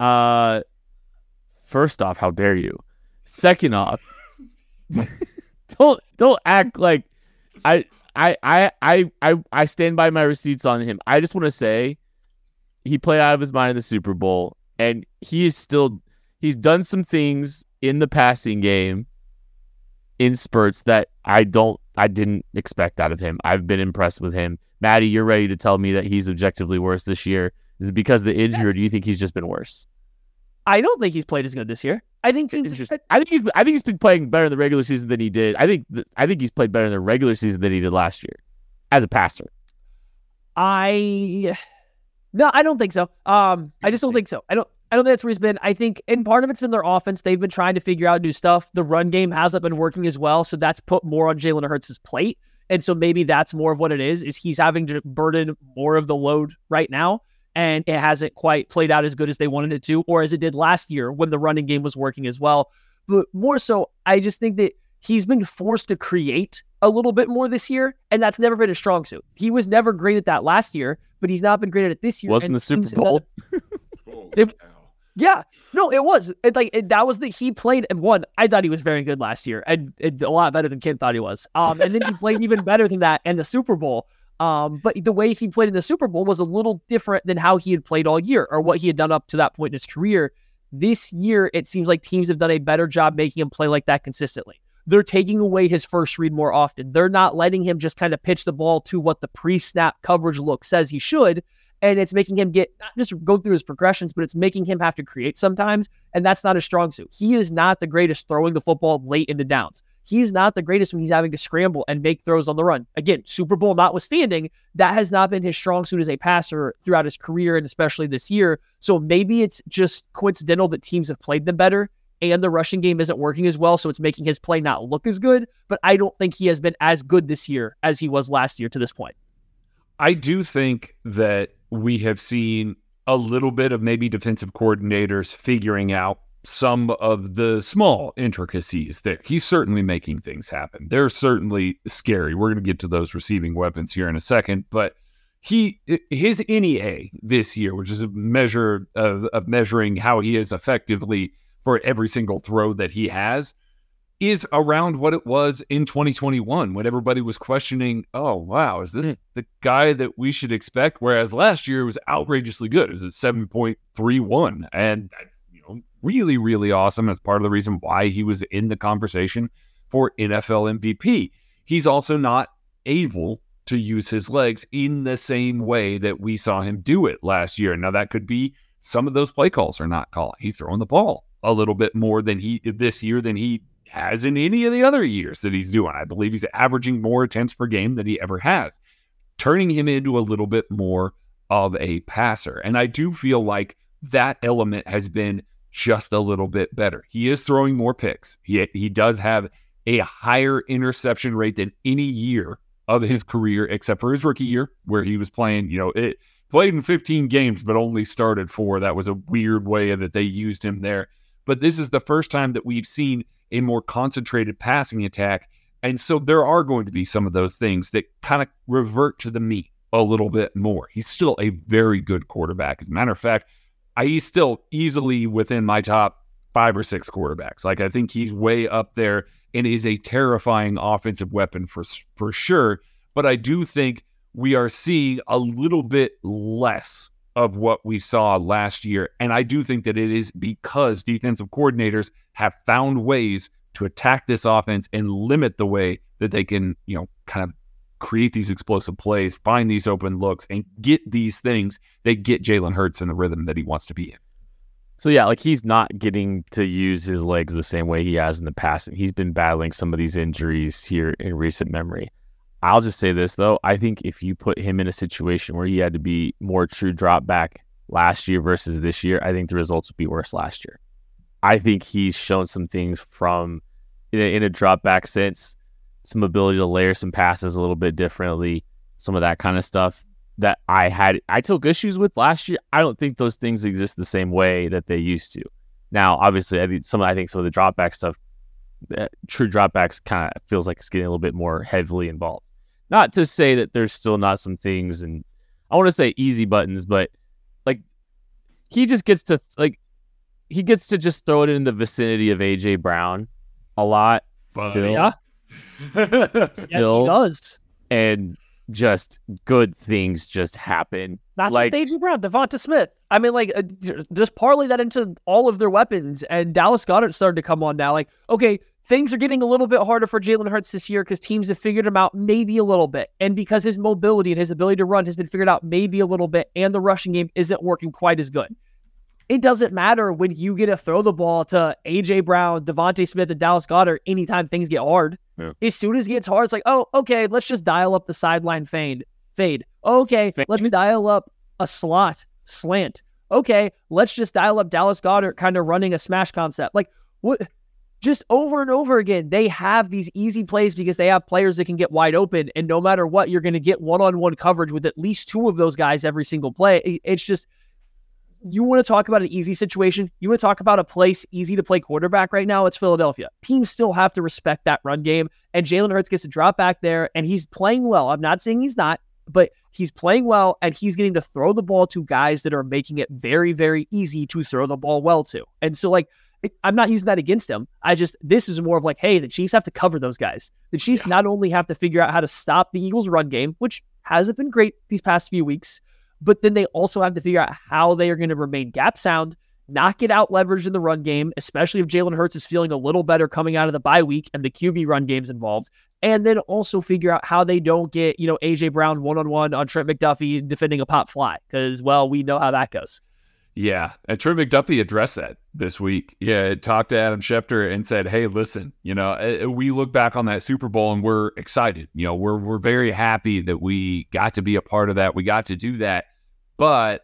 Uh, first off, how dare you? Second off, [LAUGHS] don't don't act like I I I I I I stand by my receipts on him. I just want to say he played out of his mind in the Super Bowl, and he is still he's done some things in the passing game in spurts that I don't I didn't expect out of him. I've been impressed with him. Maddie, you're ready to tell me that he's objectively worse this year. Is it because of the injury, or do you think he's just been worse? I don't think he's played as good this year. I think teams Interesting. I think he's I think he's been playing better in the regular season than he did. I think th- I think he's played better in the regular season than he did last year as a passer. I no, I don't think so. Um, I just don't think so. I don't. I don't think that's where he's been. I think, and part of it's been their offense. They've been trying to figure out new stuff. The run game hasn't been working as well, so that's put more on Jalen Hurts' plate. And so maybe that's more of what it is. Is he's having to burden more of the load right now. And it hasn't quite played out as good as they wanted it to, or as it did last year when the running game was working as well. But more so, I just think that he's been forced to create a little bit more this year, and that's never been a strong suit. He was never great at that last year, but he's not been great at it this year. Wasn't and the Super Bowl? It- [LAUGHS] yeah, no, it was. It like it, that was the he played and one. I thought he was very good last year, and, and a lot better than Kent thought he was. Um, and then he played even better than that in the Super Bowl. Um, but the way he played in the Super Bowl was a little different than how he had played all year or what he had done up to that point in his career. This year, it seems like teams have done a better job making him play like that consistently. They're taking away his first read more often. They're not letting him just kind of pitch the ball to what the pre-snap coverage look says he should and it's making him get not just go through his progressions, but it's making him have to create sometimes, and that's not a strong suit. He is not the greatest throwing the football late into downs. He's not the greatest when he's having to scramble and make throws on the run. Again, Super Bowl notwithstanding, that has not been his strong suit as a passer throughout his career and especially this year. So maybe it's just coincidental that teams have played them better and the rushing game isn't working as well, so it's making his play not look as good. But I don't think he has been as good this year as he was last year to this point. I do think that we have seen a little bit of maybe defensive coordinators figuring out some of the small intricacies there. He's certainly making things happen. They're certainly scary. We're going to get to those receiving weapons here in a second, but he his ANY/A this year, which is a measure of, of measuring how he is effectively for every single throw that he has, is around what it was in 2021 when everybody was questioning, oh, wow, is this hmm. the guy that we should expect? Whereas last year it was outrageously good. It was at 7.31. And that's, really, really awesome. That's part of the reason why he was in the conversation for NFL MVP. He's also not able to use his legs in the same way that we saw him do it last year. Now, that could be some of those play calls are not calling. He's throwing the ball a little bit more than he this year than he has in any of the other years that he's doing. I believe he's averaging more attempts per game than he ever has, turning him into a little bit more of a passer. And I do feel like that element has been just a little bit better. He is throwing more picks. He he does have a higher interception rate than any year of his career, except for his rookie year, where he was playing, you know, it played in 15 games, but only started four. That was a weird way that they used him there. But this is the first time that we've seen a more concentrated passing attack. And so there are going to be some of those things that kind of revert to the meat a little bit more. He's still a very good quarterback. As a matter of fact, he's still easily within my top five or six quarterbacks. Like I think he's way up there and is a terrifying offensive weapon for for sure. But I do think we are seeing a little bit less of what we saw last year. And I do think that it is because defensive coordinators have found ways to attack this offense and limit the way that they can, you know, kind of create these explosive plays, find these open looks, and get these things that get Jalen Hurts in the rhythm that he wants to be in. So yeah, like he's not getting to use his legs the same way he has in the past, and he's been battling some of these injuries here in recent memory. I'll just say this though, I think if you put him in a situation where he had to be more true drop back last year versus this year, I think the results would be worse last year. I think he's shown some things from in a, in a drop back sense, some ability to layer some passes a little bit differently, some of that kind of stuff that I had I took issues with last year. I don't think those things exist the same way that they used to. Now, obviously, I think some I think some of the drop back stuff, uh, true drop backs, kind of feels like it's getting a little bit more heavily involved. Not to say that there's still not some things, and I want to say easy buttons, but like he just gets to like he gets to just throw it in the vicinity of AJ Brown a lot But- still. Yeah. [LAUGHS] Yes, Still. he does. and just good things just happen. Not Like- just AJ Brown, DeVonta Smith. I mean, like, uh, just parlay that into all of their weapons. And Dallas Goedert started to come on now. Like, okay, things are getting a little bit harder for Jalen Hurts this year because teams have figured him out maybe a little bit. And because his mobility and his ability to run has been figured out maybe a little bit, and the rushing game isn't working quite as good. It doesn't matter when you get to throw the ball to AJ Brown, DeVonta Smith, and Dallas Goedert anytime things get hard. Yeah. As soon as it gets hard, it's like, oh, okay, let's just dial up the sideline fade. Fade. Okay, Fade? let's dial up a slot slant. Okay, let's just dial up Dallas Goedert kind of running a smash concept. Like what just over and over again, they have these easy plays because they have players that can get wide open. And no matter what, you're going to get one on one coverage with at least two of those guys every single play. It's just, you want to talk about an easy situation. You want to talk about a place easy to play quarterback right now. It's Philadelphia. Teams still have to respect that run game. And Jalen Hurts gets to drop back there and he's playing well. I'm not saying he's not, but he's playing well and he's getting to throw the ball to guys that are making it very, very easy to throw the ball well to. And so, like, I'm not using that against him. I just, this is more of like, hey, the Chiefs have to cover those guys. The Chiefs yeah. not only have to figure out how to stop the Eagles' run game, which hasn't been great these past few weeks, but then they also have to figure out how they are going to remain gap sound, not get out leveraged in the run game, especially if Jalen Hurts is feeling a little better coming out of the bye week and the QB run game's involved. And then also figure out how they don't get, you know, AJ Brown one on one on Trent McDuffie defending a pop fly. Cause, well, we know how that goes. Yeah. And Trent McDuffie addressed that this week. Yeah. It Talked to Adam Schefter and said, Hey, listen, you know, eh, eh, we look back on that Super Bowl and we're excited. You know, we're, we're very happy that we got to be a part of that. We got to do that. But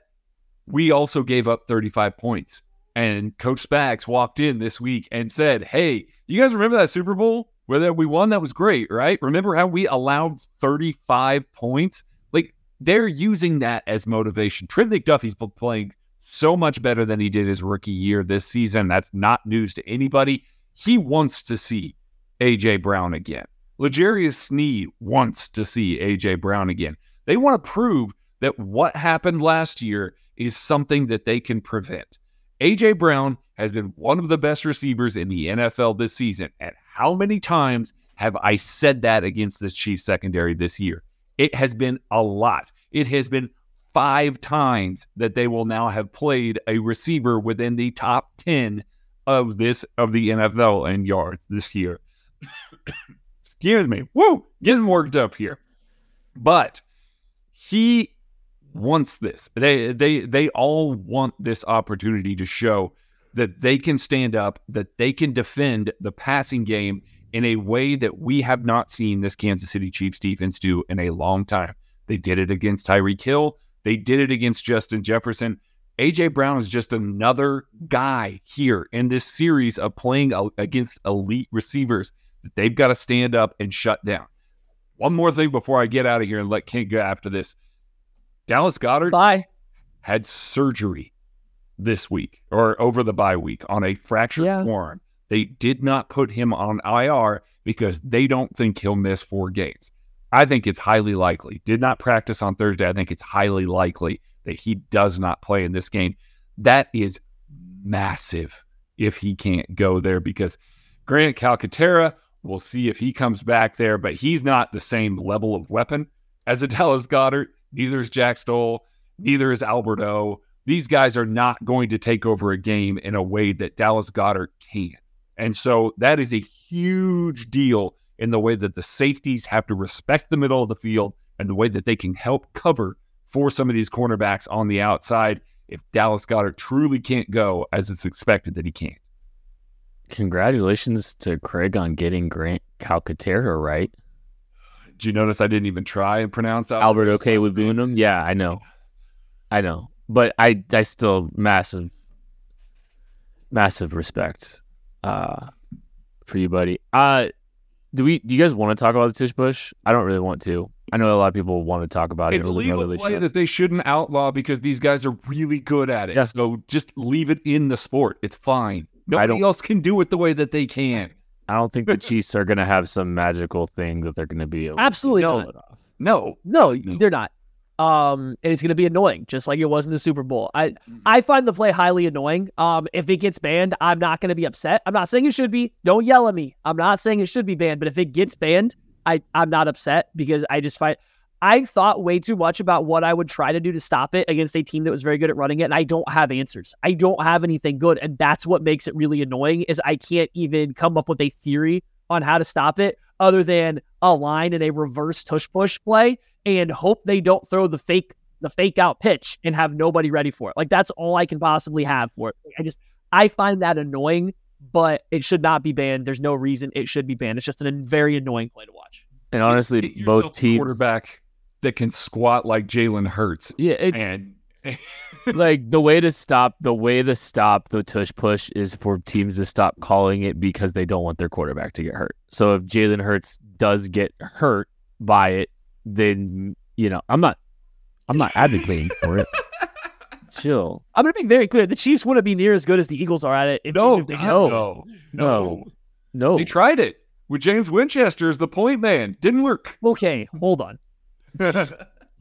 we also gave up 35 points. And Coach Spags walked in this week and said, Hey, you guys remember that Super Bowl where we won? That was great, right? Remember how we allowed 35 points? Like they're using that as motivation. Trent McDuffie's playing so much better than he did his rookie year this season. That's not news to anybody. He wants to see AJ Brown again. L'Jarius Sneed wants to see AJ Brown again. They want to prove that what happened last year is something that they can prevent. AJ Brown has been one of the best receivers in the NFL this season. And how many times have I said that against the Chiefs secondary this year? It has been a lot. It has been five times that they will now have played a receiver within the top 10 of this of the NFL in yards this year. [COUGHS] Excuse me. Woo! Getting worked up here. But he wants this. They they they all want this opportunity to show that they can stand up, that they can defend the passing game in a way that we have not seen this Kansas City Chiefs defense do in a long time. They did it against Tyreek Hill. They did it against Justin Jefferson. AJ Brown is just another guy here in this series of playing against elite receivers that they've got to stand up and shut down. One more thing before I get out of here and let Kent go after this. Dallas Goedert Bye. had surgery this week or over the bye week on a fractured yeah. forearm. They did not put him on IR because they don't think he'll miss four games. I think it's highly likely. Did not practice on Thursday. I think it's highly likely that he does not play in this game. That is massive if he can't go there because Grant Calcaterra, we'll see if he comes back there, but he's not the same level of weapon as [LAUGHS] Dallas Goedert. Neither is Jack Stoll. Neither is Alberto. These guys are not going to take over a game in a way that Dallas Goedert can. And so that is a huge deal in the way that the safeties have to respect the middle of the field and the way that they can help cover for some of these cornerbacks on the outside if Dallas Goedert truly can't go as it's expected that he can't. Congratulations to Craig on getting Grant Calcaterra right. Did you notice I didn't even try and pronounce Albert Okwuegbunam? Yeah, I know. I know. But I I still massive massive respect uh for you, buddy. Uh do we? Do you guys want to talk about the tush push? I don't really want to. I know a lot of people want to talk about it's it. It's a legal play that they shouldn't outlaw because these guys are really good at it. Yes. So just leave it in the sport. It's fine. Nobody else can do it the way that they can. I don't think the [LAUGHS] Chiefs are going to have some magical thing that they're going to be able absolutely to no. no, no, no, they're not. Um, and it's going to be annoying, just like it was in the Super Bowl. I mm-hmm. I find the play highly annoying. Um, if it gets banned, I'm not going to be upset. I'm not saying it should be. Don't yell at me. I'm not saying it should be banned, but if it gets banned, I I'm not upset because I just find I thought way too much about what I would try to do to stop it against a team that was very good at running it, and I don't have answers. I don't have anything good, and that's what makes it really annoying. Is I can't even come up with a theory on how to stop it other than a line and a reverse tush push play and hope they don't throw the fake the fake out pitch and have nobody ready for it. Like that's all I can possibly have for it. I just I find that annoying, but it should not be banned. There's no reason it should be banned. It's just a very annoying play to watch. And honestly, both teams quarterback that can squat like Jalen Hurts. Yeah, and like the way to stop the way to stop the tush push is for teams to stop calling it because they don't want their quarterback to get hurt. So if Jalen Hurts does get hurt by it, then you know I'm not I'm not advocating for it. [LAUGHS] Chill. I'm going to be very clear. The Chiefs wouldn't be near as good as the Eagles are at it. If, No, if they- no. no, No. No. They tried it with James Winchester as the point man. Didn't work. Okay, hold on. [LAUGHS]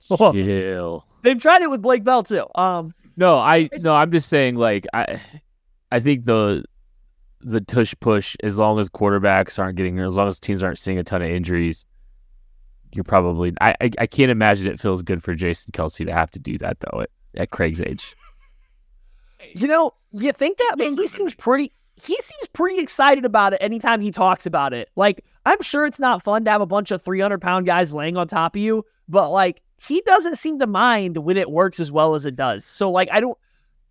Hold on. Chill. They've tried it with Blake Bell too. Um, No, I no, I'm just saying like I I think the the tush push as long as quarterbacks aren't getting as long as teams aren't seeing a ton of injuries, you're probably I I, I can't imagine it feels good for Jason Kelce to have to do that though at, at Craig's age. you know, you think that man, he seems pretty. He seems pretty excited about it anytime he talks about it. Like, I'm sure it's not fun to have a bunch of 300 pound guys laying on top of you, but like, he doesn't seem to mind when it works as well as it does. So, like, I don't,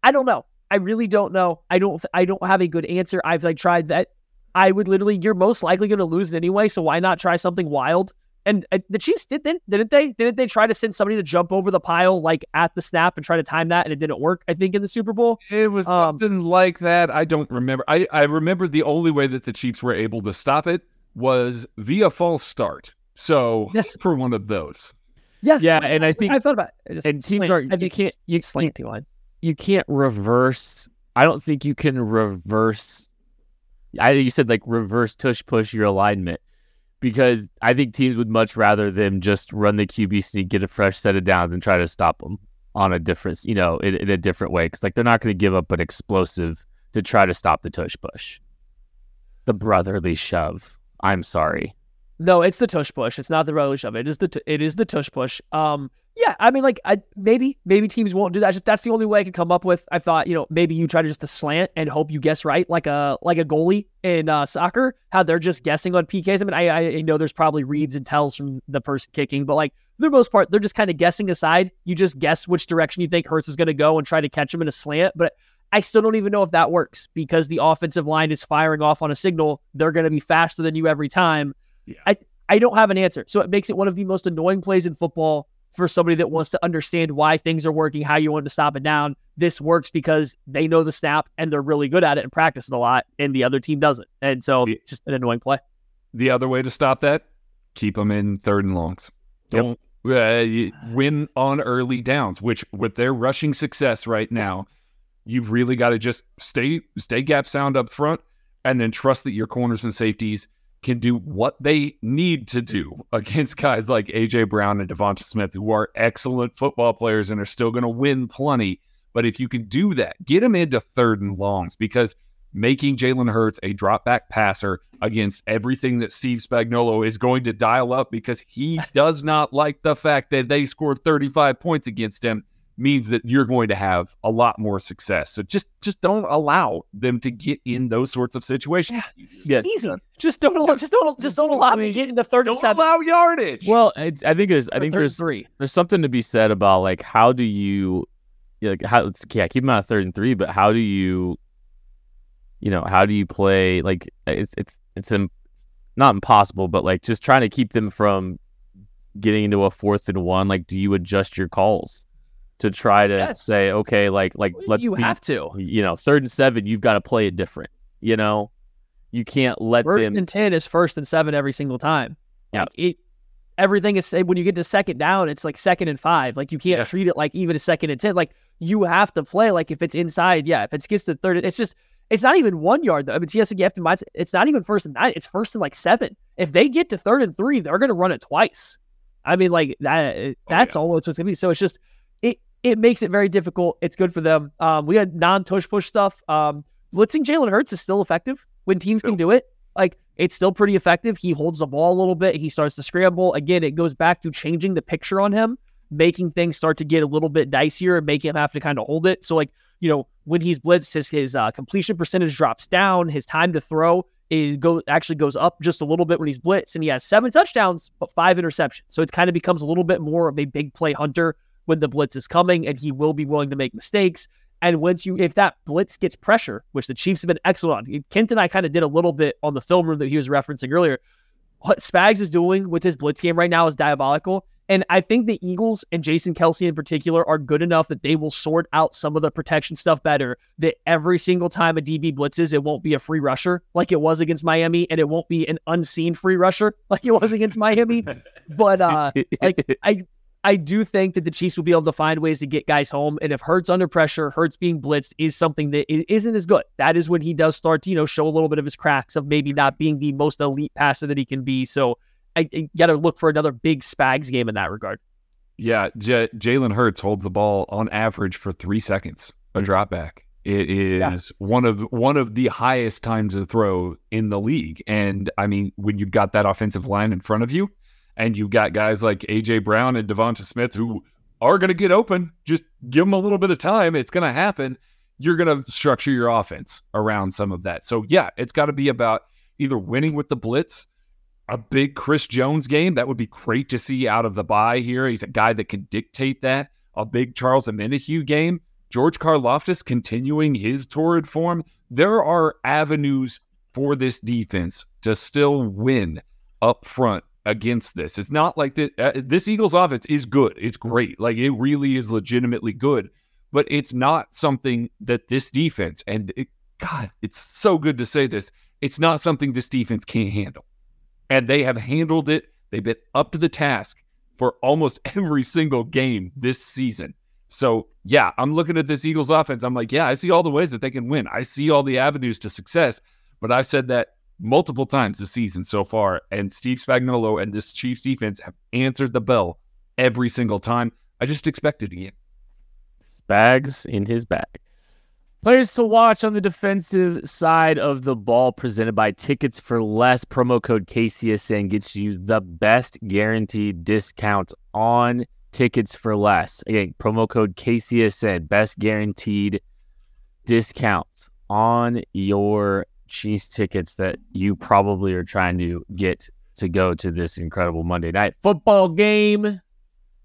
I don't know. I really don't know. I don't, I don't have a good answer. I've like tried that. I would literally, you're most likely going to lose it anyway. So why not try something wild? And uh, the Chiefs did, didn't didn't they? Didn't they try to send somebody to jump over the pile like at the snap and try to time that, and it didn't work? I think in the Super Bowl. It was Um, something like that. I don't remember. I, I remember the only way that the Chiefs were able to stop it was via false start. So Yes. for one of those. Yeah, Yeah, and I think I thought about it. Just and teams slant- aren't you can't you can't slanty line. you can't reverse. I don't think you can reverse. I you said like reverse tush push your alignment because I think teams would much rather them just run the QB sneak, get a fresh set of downs, and try to stop them on a different, you know, in, in a different way. Because like they're not going to give up an explosive to try to stop the tush push, the brotherly shove. I'm sorry. No, it's the tush push. It's not the relish shove. It is the t- it is the tush push. Um, yeah, I mean, like, I maybe maybe teams won't do that. Just that's the only way I could come up with. I thought, you know, maybe you try to just to slant and hope you guess right, like a like a goalie in uh, soccer, how they're just guessing on PKs. I mean, I I know there's probably reads and tells from the person kicking, but like for the most part, they're just kind of guessing aside. You just guess which direction you think Hurts is going to go and try to catch him in a slant, but. I still don't even know if that works because the offensive line is firing off on a signal. They're going to be faster than you every time. I, I don't have an answer. So it makes it one of the most annoying plays in football for somebody that wants to understand why things are working, how you want to stop it down. This works because they know the snap and they're really good at it and practice it a lot, and the other team doesn't. And so Yeah. it's just an annoying play. The other way to stop that, keep them in third and longs. Don't uh, win on early downs, which with their rushing success right now, you've really got to just stay stay gap sound up front and then trust that your corners and safeties can do what they need to do against guys like AJ Brown and DeVonta Smith, who are excellent football players and are still going to win plenty. But if you can do that, get them into third and longs because making Jalen Hurts a drop back passer against everything that Steve Spagnuolo is going to dial up because he [LAUGHS] does not like the fact that they scored 35 points against him means that you're going to have a lot more success. So just just don't allow them to get mm. in those sorts of situations. Yeah. Yes. Easy. Just don't allow, just don't just don't allow me to get in the third and Don't seven. allow yardage. Well, it's, I think there's I think there's three. there's something to be said about like how do you yeah, like how it's yeah keep them out of third and three but how do you you know how do you play like it's it's it's Im- not impossible but like just trying to keep them from getting into a fourth and one like do you adjust your calls to try to Yes. say okay like like let's you be- have to. you know third and seven you've got to play it different you know you can't let First them and ten is first and seven every single time. Yeah. Like it everything is when you get to second down, it's like second and five. Like you can't Yeah. treat it like even a second and ten. Like you have to play like if it's inside, yeah. If it gets to third, it's just it's not even one yard though. I mean, yes, you have to mind it's not even first and nine, it's first and like seven. If they get to third and three, they're gonna run it twice. I mean, like that oh, that's all it's gonna be. So it's just it it makes it very difficult. It's good for them. Um, we had non tush push stuff. Um, blitzing Jalen Hurts is still effective when teams can do it. Like it's still pretty effective. He holds the ball a little bit. He starts to scramble. Again, it goes back to changing the picture on him, making things start to get a little bit dicier and make him have to kind of hold it. So like, you know, when he's blitzed, his his uh, completion percentage drops down. His time to throw is go actually goes up just a little bit when he's blitzed, and he has seven touchdowns but five interceptions. So it kind of becomes a little bit more of a big play hunter when the blitz is coming, and he will be willing to make mistakes. And once you, if that blitz gets pressure, which the Chiefs have been excellent on, Kent and I kind of did a little bit on the film room that he was referencing earlier. What Spags is doing with his blitz game right now is diabolical. And I think the Eagles and Jason Kelce in particular are good enough that they will sort out some of the protection stuff better. That every single time a DB blitzes, it won't be a free rusher like it was against Miami, and it won't be an unseen free rusher [LAUGHS] like it was against Miami. [LAUGHS] But uh, like I I do think that the Chiefs will be able to find ways to get guys home. And if Hurts under pressure, Hurts being blitzed is something that isn't as good. That is when he does start to, you know, show a little bit of his cracks of maybe not being the most elite passer that he can be. So I, I got to look for another big Spags game in that regard. Yeah, J- Jalen Hurts holds the ball on average for three seconds a mm-hmm. drop back. It is yeah. one of one of the highest times of throw in the league. And I mean, when you've got that offensive line in front of you, and you've got guys like AJ Brown and DeVonta Smith who are going to get open. Just give them a little bit of time. It's going to happen. You're going to structure your offense around some of that. So, yeah, it's got to be about either winning with the blitz, a big Chris Jones game. That would be great to see out of the bye here. He's a guy that can dictate that. A big Charles Omenihu game. George Karlaftis continuing his torrid form. There are avenues for this defense to still win up front against this. It's not like this, uh, this Eagles offense is good. It's great. Like it really is legitimately good, but it's not something that this defense and it, God, it's so good to say this. It's not something this defense can't handle. And they have handled it. They've been up to the task for almost [LAUGHS] every single game this season. So, yeah, I'm looking at this Eagles offense. I'm like, yeah, I see all the ways that they can win. I see all the avenues to success. But I've said that multiple times this season so far, and Steve Spagnuolo and this Chiefs defense have answered the bell every single time. I just expected it. Spags in his bag. Players to watch on the defensive side of the ball presented by Tickets for Less. Promo code KCSN gets you the best guaranteed discount on Tickets for Less. Again, promo code KCSN, best guaranteed discount on your Chiefs tickets that you probably are trying to get to go to this incredible Monday night football game.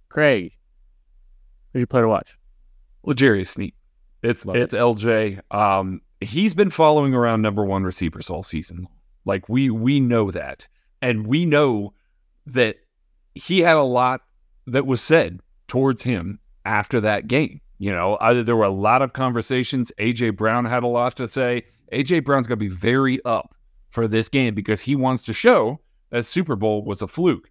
Craig, who'd you play to watch? L'Jarius Sneed. It's Love it's it. LJ. Um, he's been following around number one receivers all season. Like we we know that, and we know that he had a lot that was said towards him after that game. You know, either there were a lot of conversations. AJ Brown had a lot to say. AJ Brown's going to be very up for this game because he wants to show that Super Bowl was a fluke.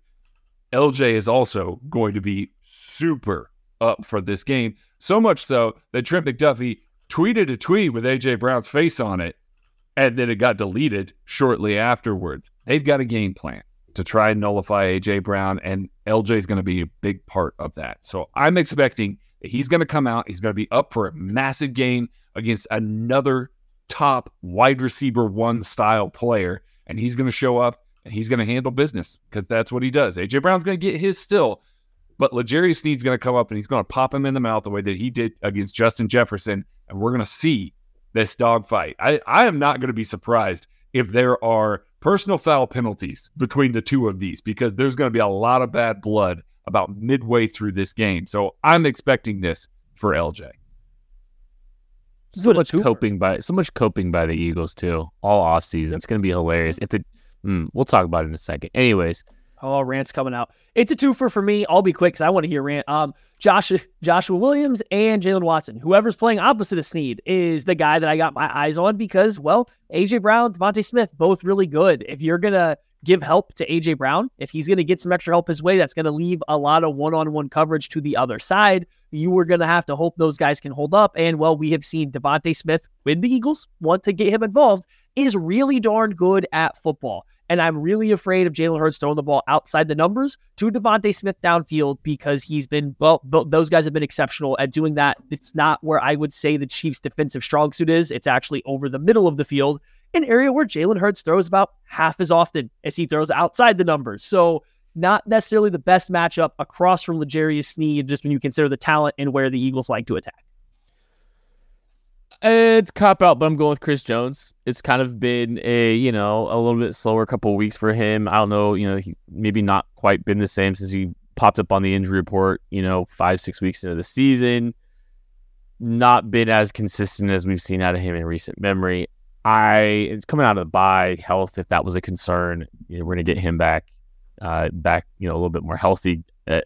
LJ is also going to be super up for this game. So much so that Trent McDuffie tweeted a tweet with AJ Brown's face on it, and then it got deleted shortly afterwards. They've got a game plan to try and nullify AJ Brown, and LJ is going to be a big part of that. So I'm expecting that he's going to come out. He's going to be up for a massive game against another top wide receiver one style player, and he's going to show up and he's going to handle business because that's what he does. AJ Brown's going to get his still, but L'Jarius Sneed's going to come up and he's going to pop him in the mouth the way that he did against Justin Jefferson, and we're going to see this dogfight. I, I am not going to be surprised if there are personal foul penalties between the two of these because there's going to be a lot of bad blood about midway through this game. So I'm expecting this for LJ so much coping by so much coping by the Eagles too, all off season. It's gonna be hilarious. If the mm, we'll talk about it in a second. Anyways, oh, rants coming out. It's a twofer for me. I'll be quick because I want to hear rant. Um, Josh, Joshua Williams and Jaylen Watson. Whoever's playing opposite of Sneed is the guy that I got my eyes on because, well, AJ Brown, DeVonta Smith, both really good. If you're gonna give help to AJ Brown, if he's gonna get some extra help his way, that's gonna leave a lot of one-on-one coverage to the other side you were going to have to hope those guys can hold up. And well, we have seen DeVonta Smith with the Eagles want to get him involved is really darn good at football. And I'm really afraid of Jalen Hurts throwing the ball outside the numbers to DeVonta Smith downfield because he's been, well, those guys have been exceptional at doing that. It's not where I would say the Chiefs' defensive strong suit is. It's actually over the middle of the field, an area where Jalen Hurts throws about half as often as he throws outside the numbers. So not necessarily the best matchup across from L'Jarius Sneed, just when you consider the talent and where the Eagles like to attack. It's cop out, but I'm going with Chris Jones. It's kind of been a you know a little bit slower couple weeks for him. I don't know, you know, he maybe not quite been the same since he popped up on the injury report. You know, five six weeks into the season, not been as consistent as we've seen out of him in recent memory. I it's coming out of the bye health. If that was a concern, you know, we're gonna get him back uh, back, you know, a little bit more healthy. Uh,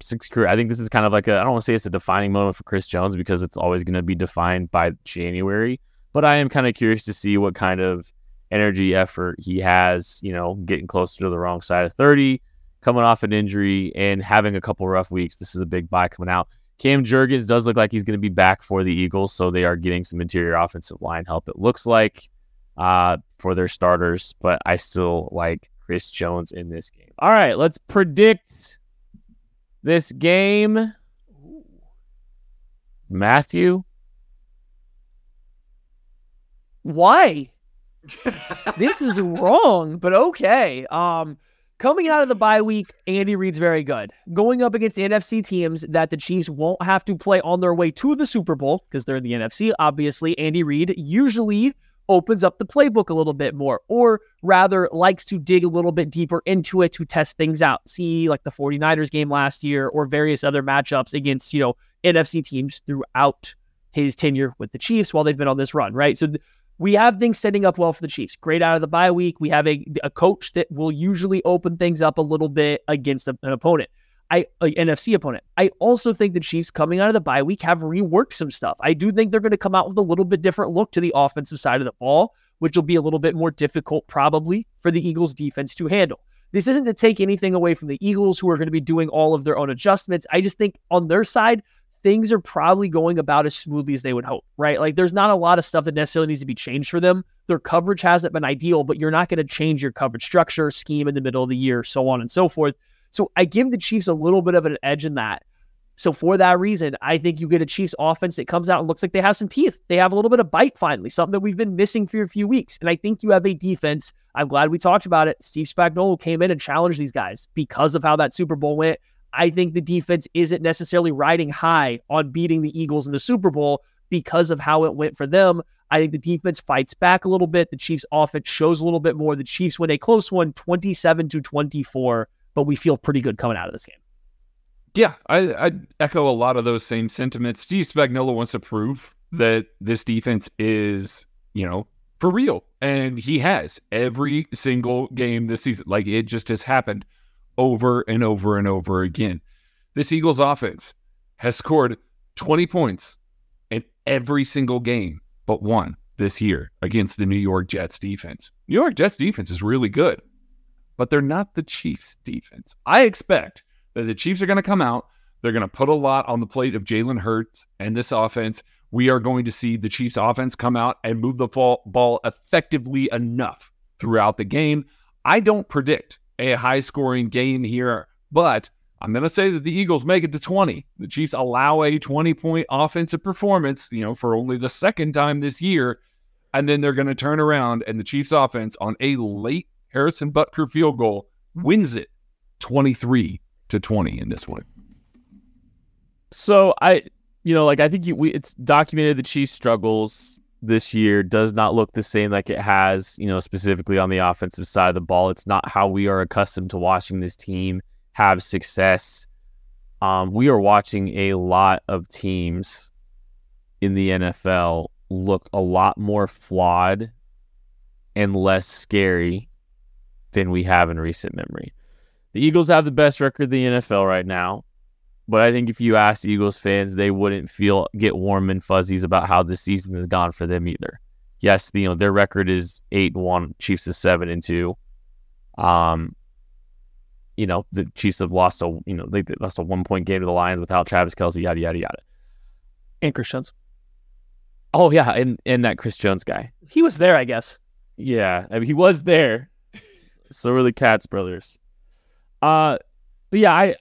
six career. I think this is kind of like a I don't want to say it's a defining moment for Chris Jones because it's always going to be defined by January. But I am kind of curious to see what kind of energy effort he has. You know, getting closer to the wrong side of thirty, coming off an injury and having a couple rough weeks. This is a big bye coming out. Cam Jurgens does look like he's going to be back for the Eagles, so they are getting some interior offensive line help. It looks like uh, for their starters, but I still like Chris Jones in this game. All right, let's predict this game. Matthew, Why? this is wrong, but okay. Um, coming out of the bye week, Andy Reid's very good. Going up against NFC teams that the Chiefs won't have to play on their way to the Super Bowl because they're in the NFC. Obviously, Andy Reid usually opens up the playbook a little bit more, or rather likes to dig a little bit deeper into it to test things out. See, like the 49ers game last year or various other matchups against, you know, NFC teams throughout his tenure with the Chiefs while they've been on this run, right? So we have things setting up well for the Chiefs. Great out of the bye week. We have a, a coach that will usually open things up a little bit against an opponent. An NFC opponent. I also think the Chiefs coming out of the bye week have reworked some stuff. I do think they're going to come out with a little bit different look to the offensive side of the ball, which will be a little bit more difficult probably for the Eagles defense to handle. This isn't to take anything away from the Eagles who are going to be doing all of their own adjustments. I just think on their side, things are probably going about as smoothly as they would hope, right? Like there's not a lot of stuff that necessarily needs to be changed for them. Their coverage hasn't been ideal, but you're not going to change your coverage structure, scheme in the middle of the year, so on and so forth. So I give the Chiefs a little bit of an edge in that. So for that reason, I think you get a Chiefs offense that comes out and looks like they have some teeth. They have a little bit of bite finally, something that we've been missing for a few weeks. And I think you have a defense. I'm glad we talked about it. Steve Spagnuolo came in and challenged these guys because of how that Super Bowl went. I think the defense isn't necessarily riding high on beating the Eagles in the Super Bowl because of how it went for them. I think the defense fights back a little bit. The Chiefs offense shows a little bit more. The Chiefs win a close one, 27 to 24, but we feel pretty good coming out of this game. Yeah, I, I echo a lot of those same sentiments. Steve Spagnuolo wants to prove that this defense is, you know, for real. And he has every single game this season. Like it just has happened over and over and over again. This Eagles offense has scored 20 points in every single game but one this year against the New York Jets defense. New York Jets defense is really good, but they're not the Chiefs defense. I expect that the Chiefs are going to come out. They're going to put a lot on the plate of Jalen Hurts and this offense. We are going to see the Chiefs offense come out and move the ball effectively enough throughout the game. I don't predict a high scoring game here, but I'm going to say that the Eagles make it to 20. The Chiefs allow a 20 point offensive performance, you know, for only the second time this year. And then they're going to turn around and the Chiefs offense on a late Harrison Butker field goal wins it 23 to 20 in this one. So I, you know, like I think you, we it's documented the Chiefs' struggles this year does not look the same like it has, you know, specifically on the offensive side of the ball. It's not how we are accustomed to watching this team have success. Um, we are watching a lot of teams in the NFL look a lot more flawed and less scary than we have in recent memory. The Eagles have the best record in the NFL right now. But I think if you asked Eagles fans, they wouldn't feel get warm and fuzzies about how the season has gone for them either. Yes, you know their record is eight and one. Chiefs is seven and two. Um, you know the Chiefs have lost a you know they lost a one point game to the Lions without Travis Kelce. Yada yada yada. And Chris Jones. Oh yeah, and and that Chris Jones guy. He was there, I guess. Yeah, I mean he was there. [LAUGHS] so were the Cats brothers. Uh, but yeah, I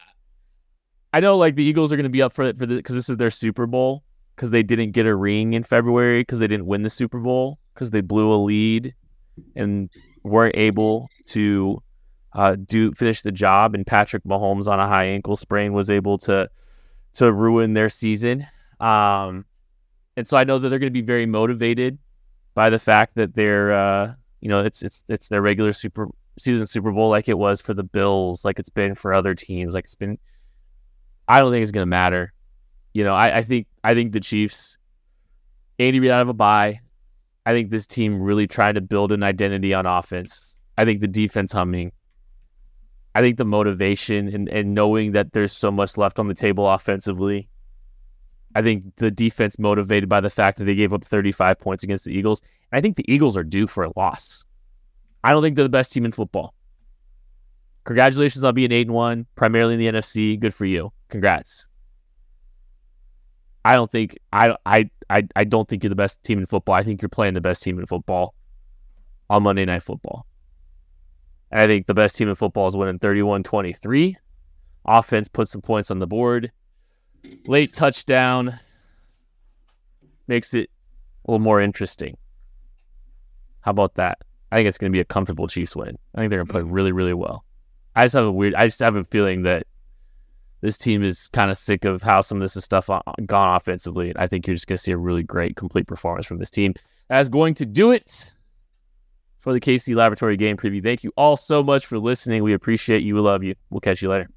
I know like the Eagles are going to be up for it for the because this is their Super Bowl because they didn't get a ring in February because they didn't win the Super Bowl because they blew a lead and weren't able to uh, do finish the job. And Patrick Mahomes on a high ankle sprain was able to to ruin their season. Um, and so I know that they're going to be very motivated by the fact that they're uh, you know it's it's it's their regular Super season Super Bowl like it was for the Bills, like it's been for other teams, like it's been I don't think it's going to matter. You know, I, I, think I think the Chiefs, Andy Reid out of a bye. I think this team really tried to build an identity on offense. I think the defense humming. I think the motivation and, and knowing that there's so much left on the table offensively. I think the defense motivated by the fact that they gave up 35 points against the Eagles. I think the Eagles are due for a loss. I don't think they're the best team in football. Congratulations on being eight and one, primarily in the NFC. Good for you. Congrats. I don't think I I I I don't think you're the best team in football. I think you're playing the best team in football on Monday Night Football. And I think the best team in football is winning 31-23. Offense puts some points on the board. Late touchdown makes it a little more interesting. How about that? I think it's going to be a comfortable Chiefs win. I think they're going to play really, really well. I just have a weird. I just have a feeling that this team is kind of sick of how some of this is stuff on, gone offensively. And I think you're just going to see a really great, complete performance from this team. That's going to do it for the KC Laboratory game preview. Thank you all so much for listening. We appreciate you. We love you. We'll catch you later.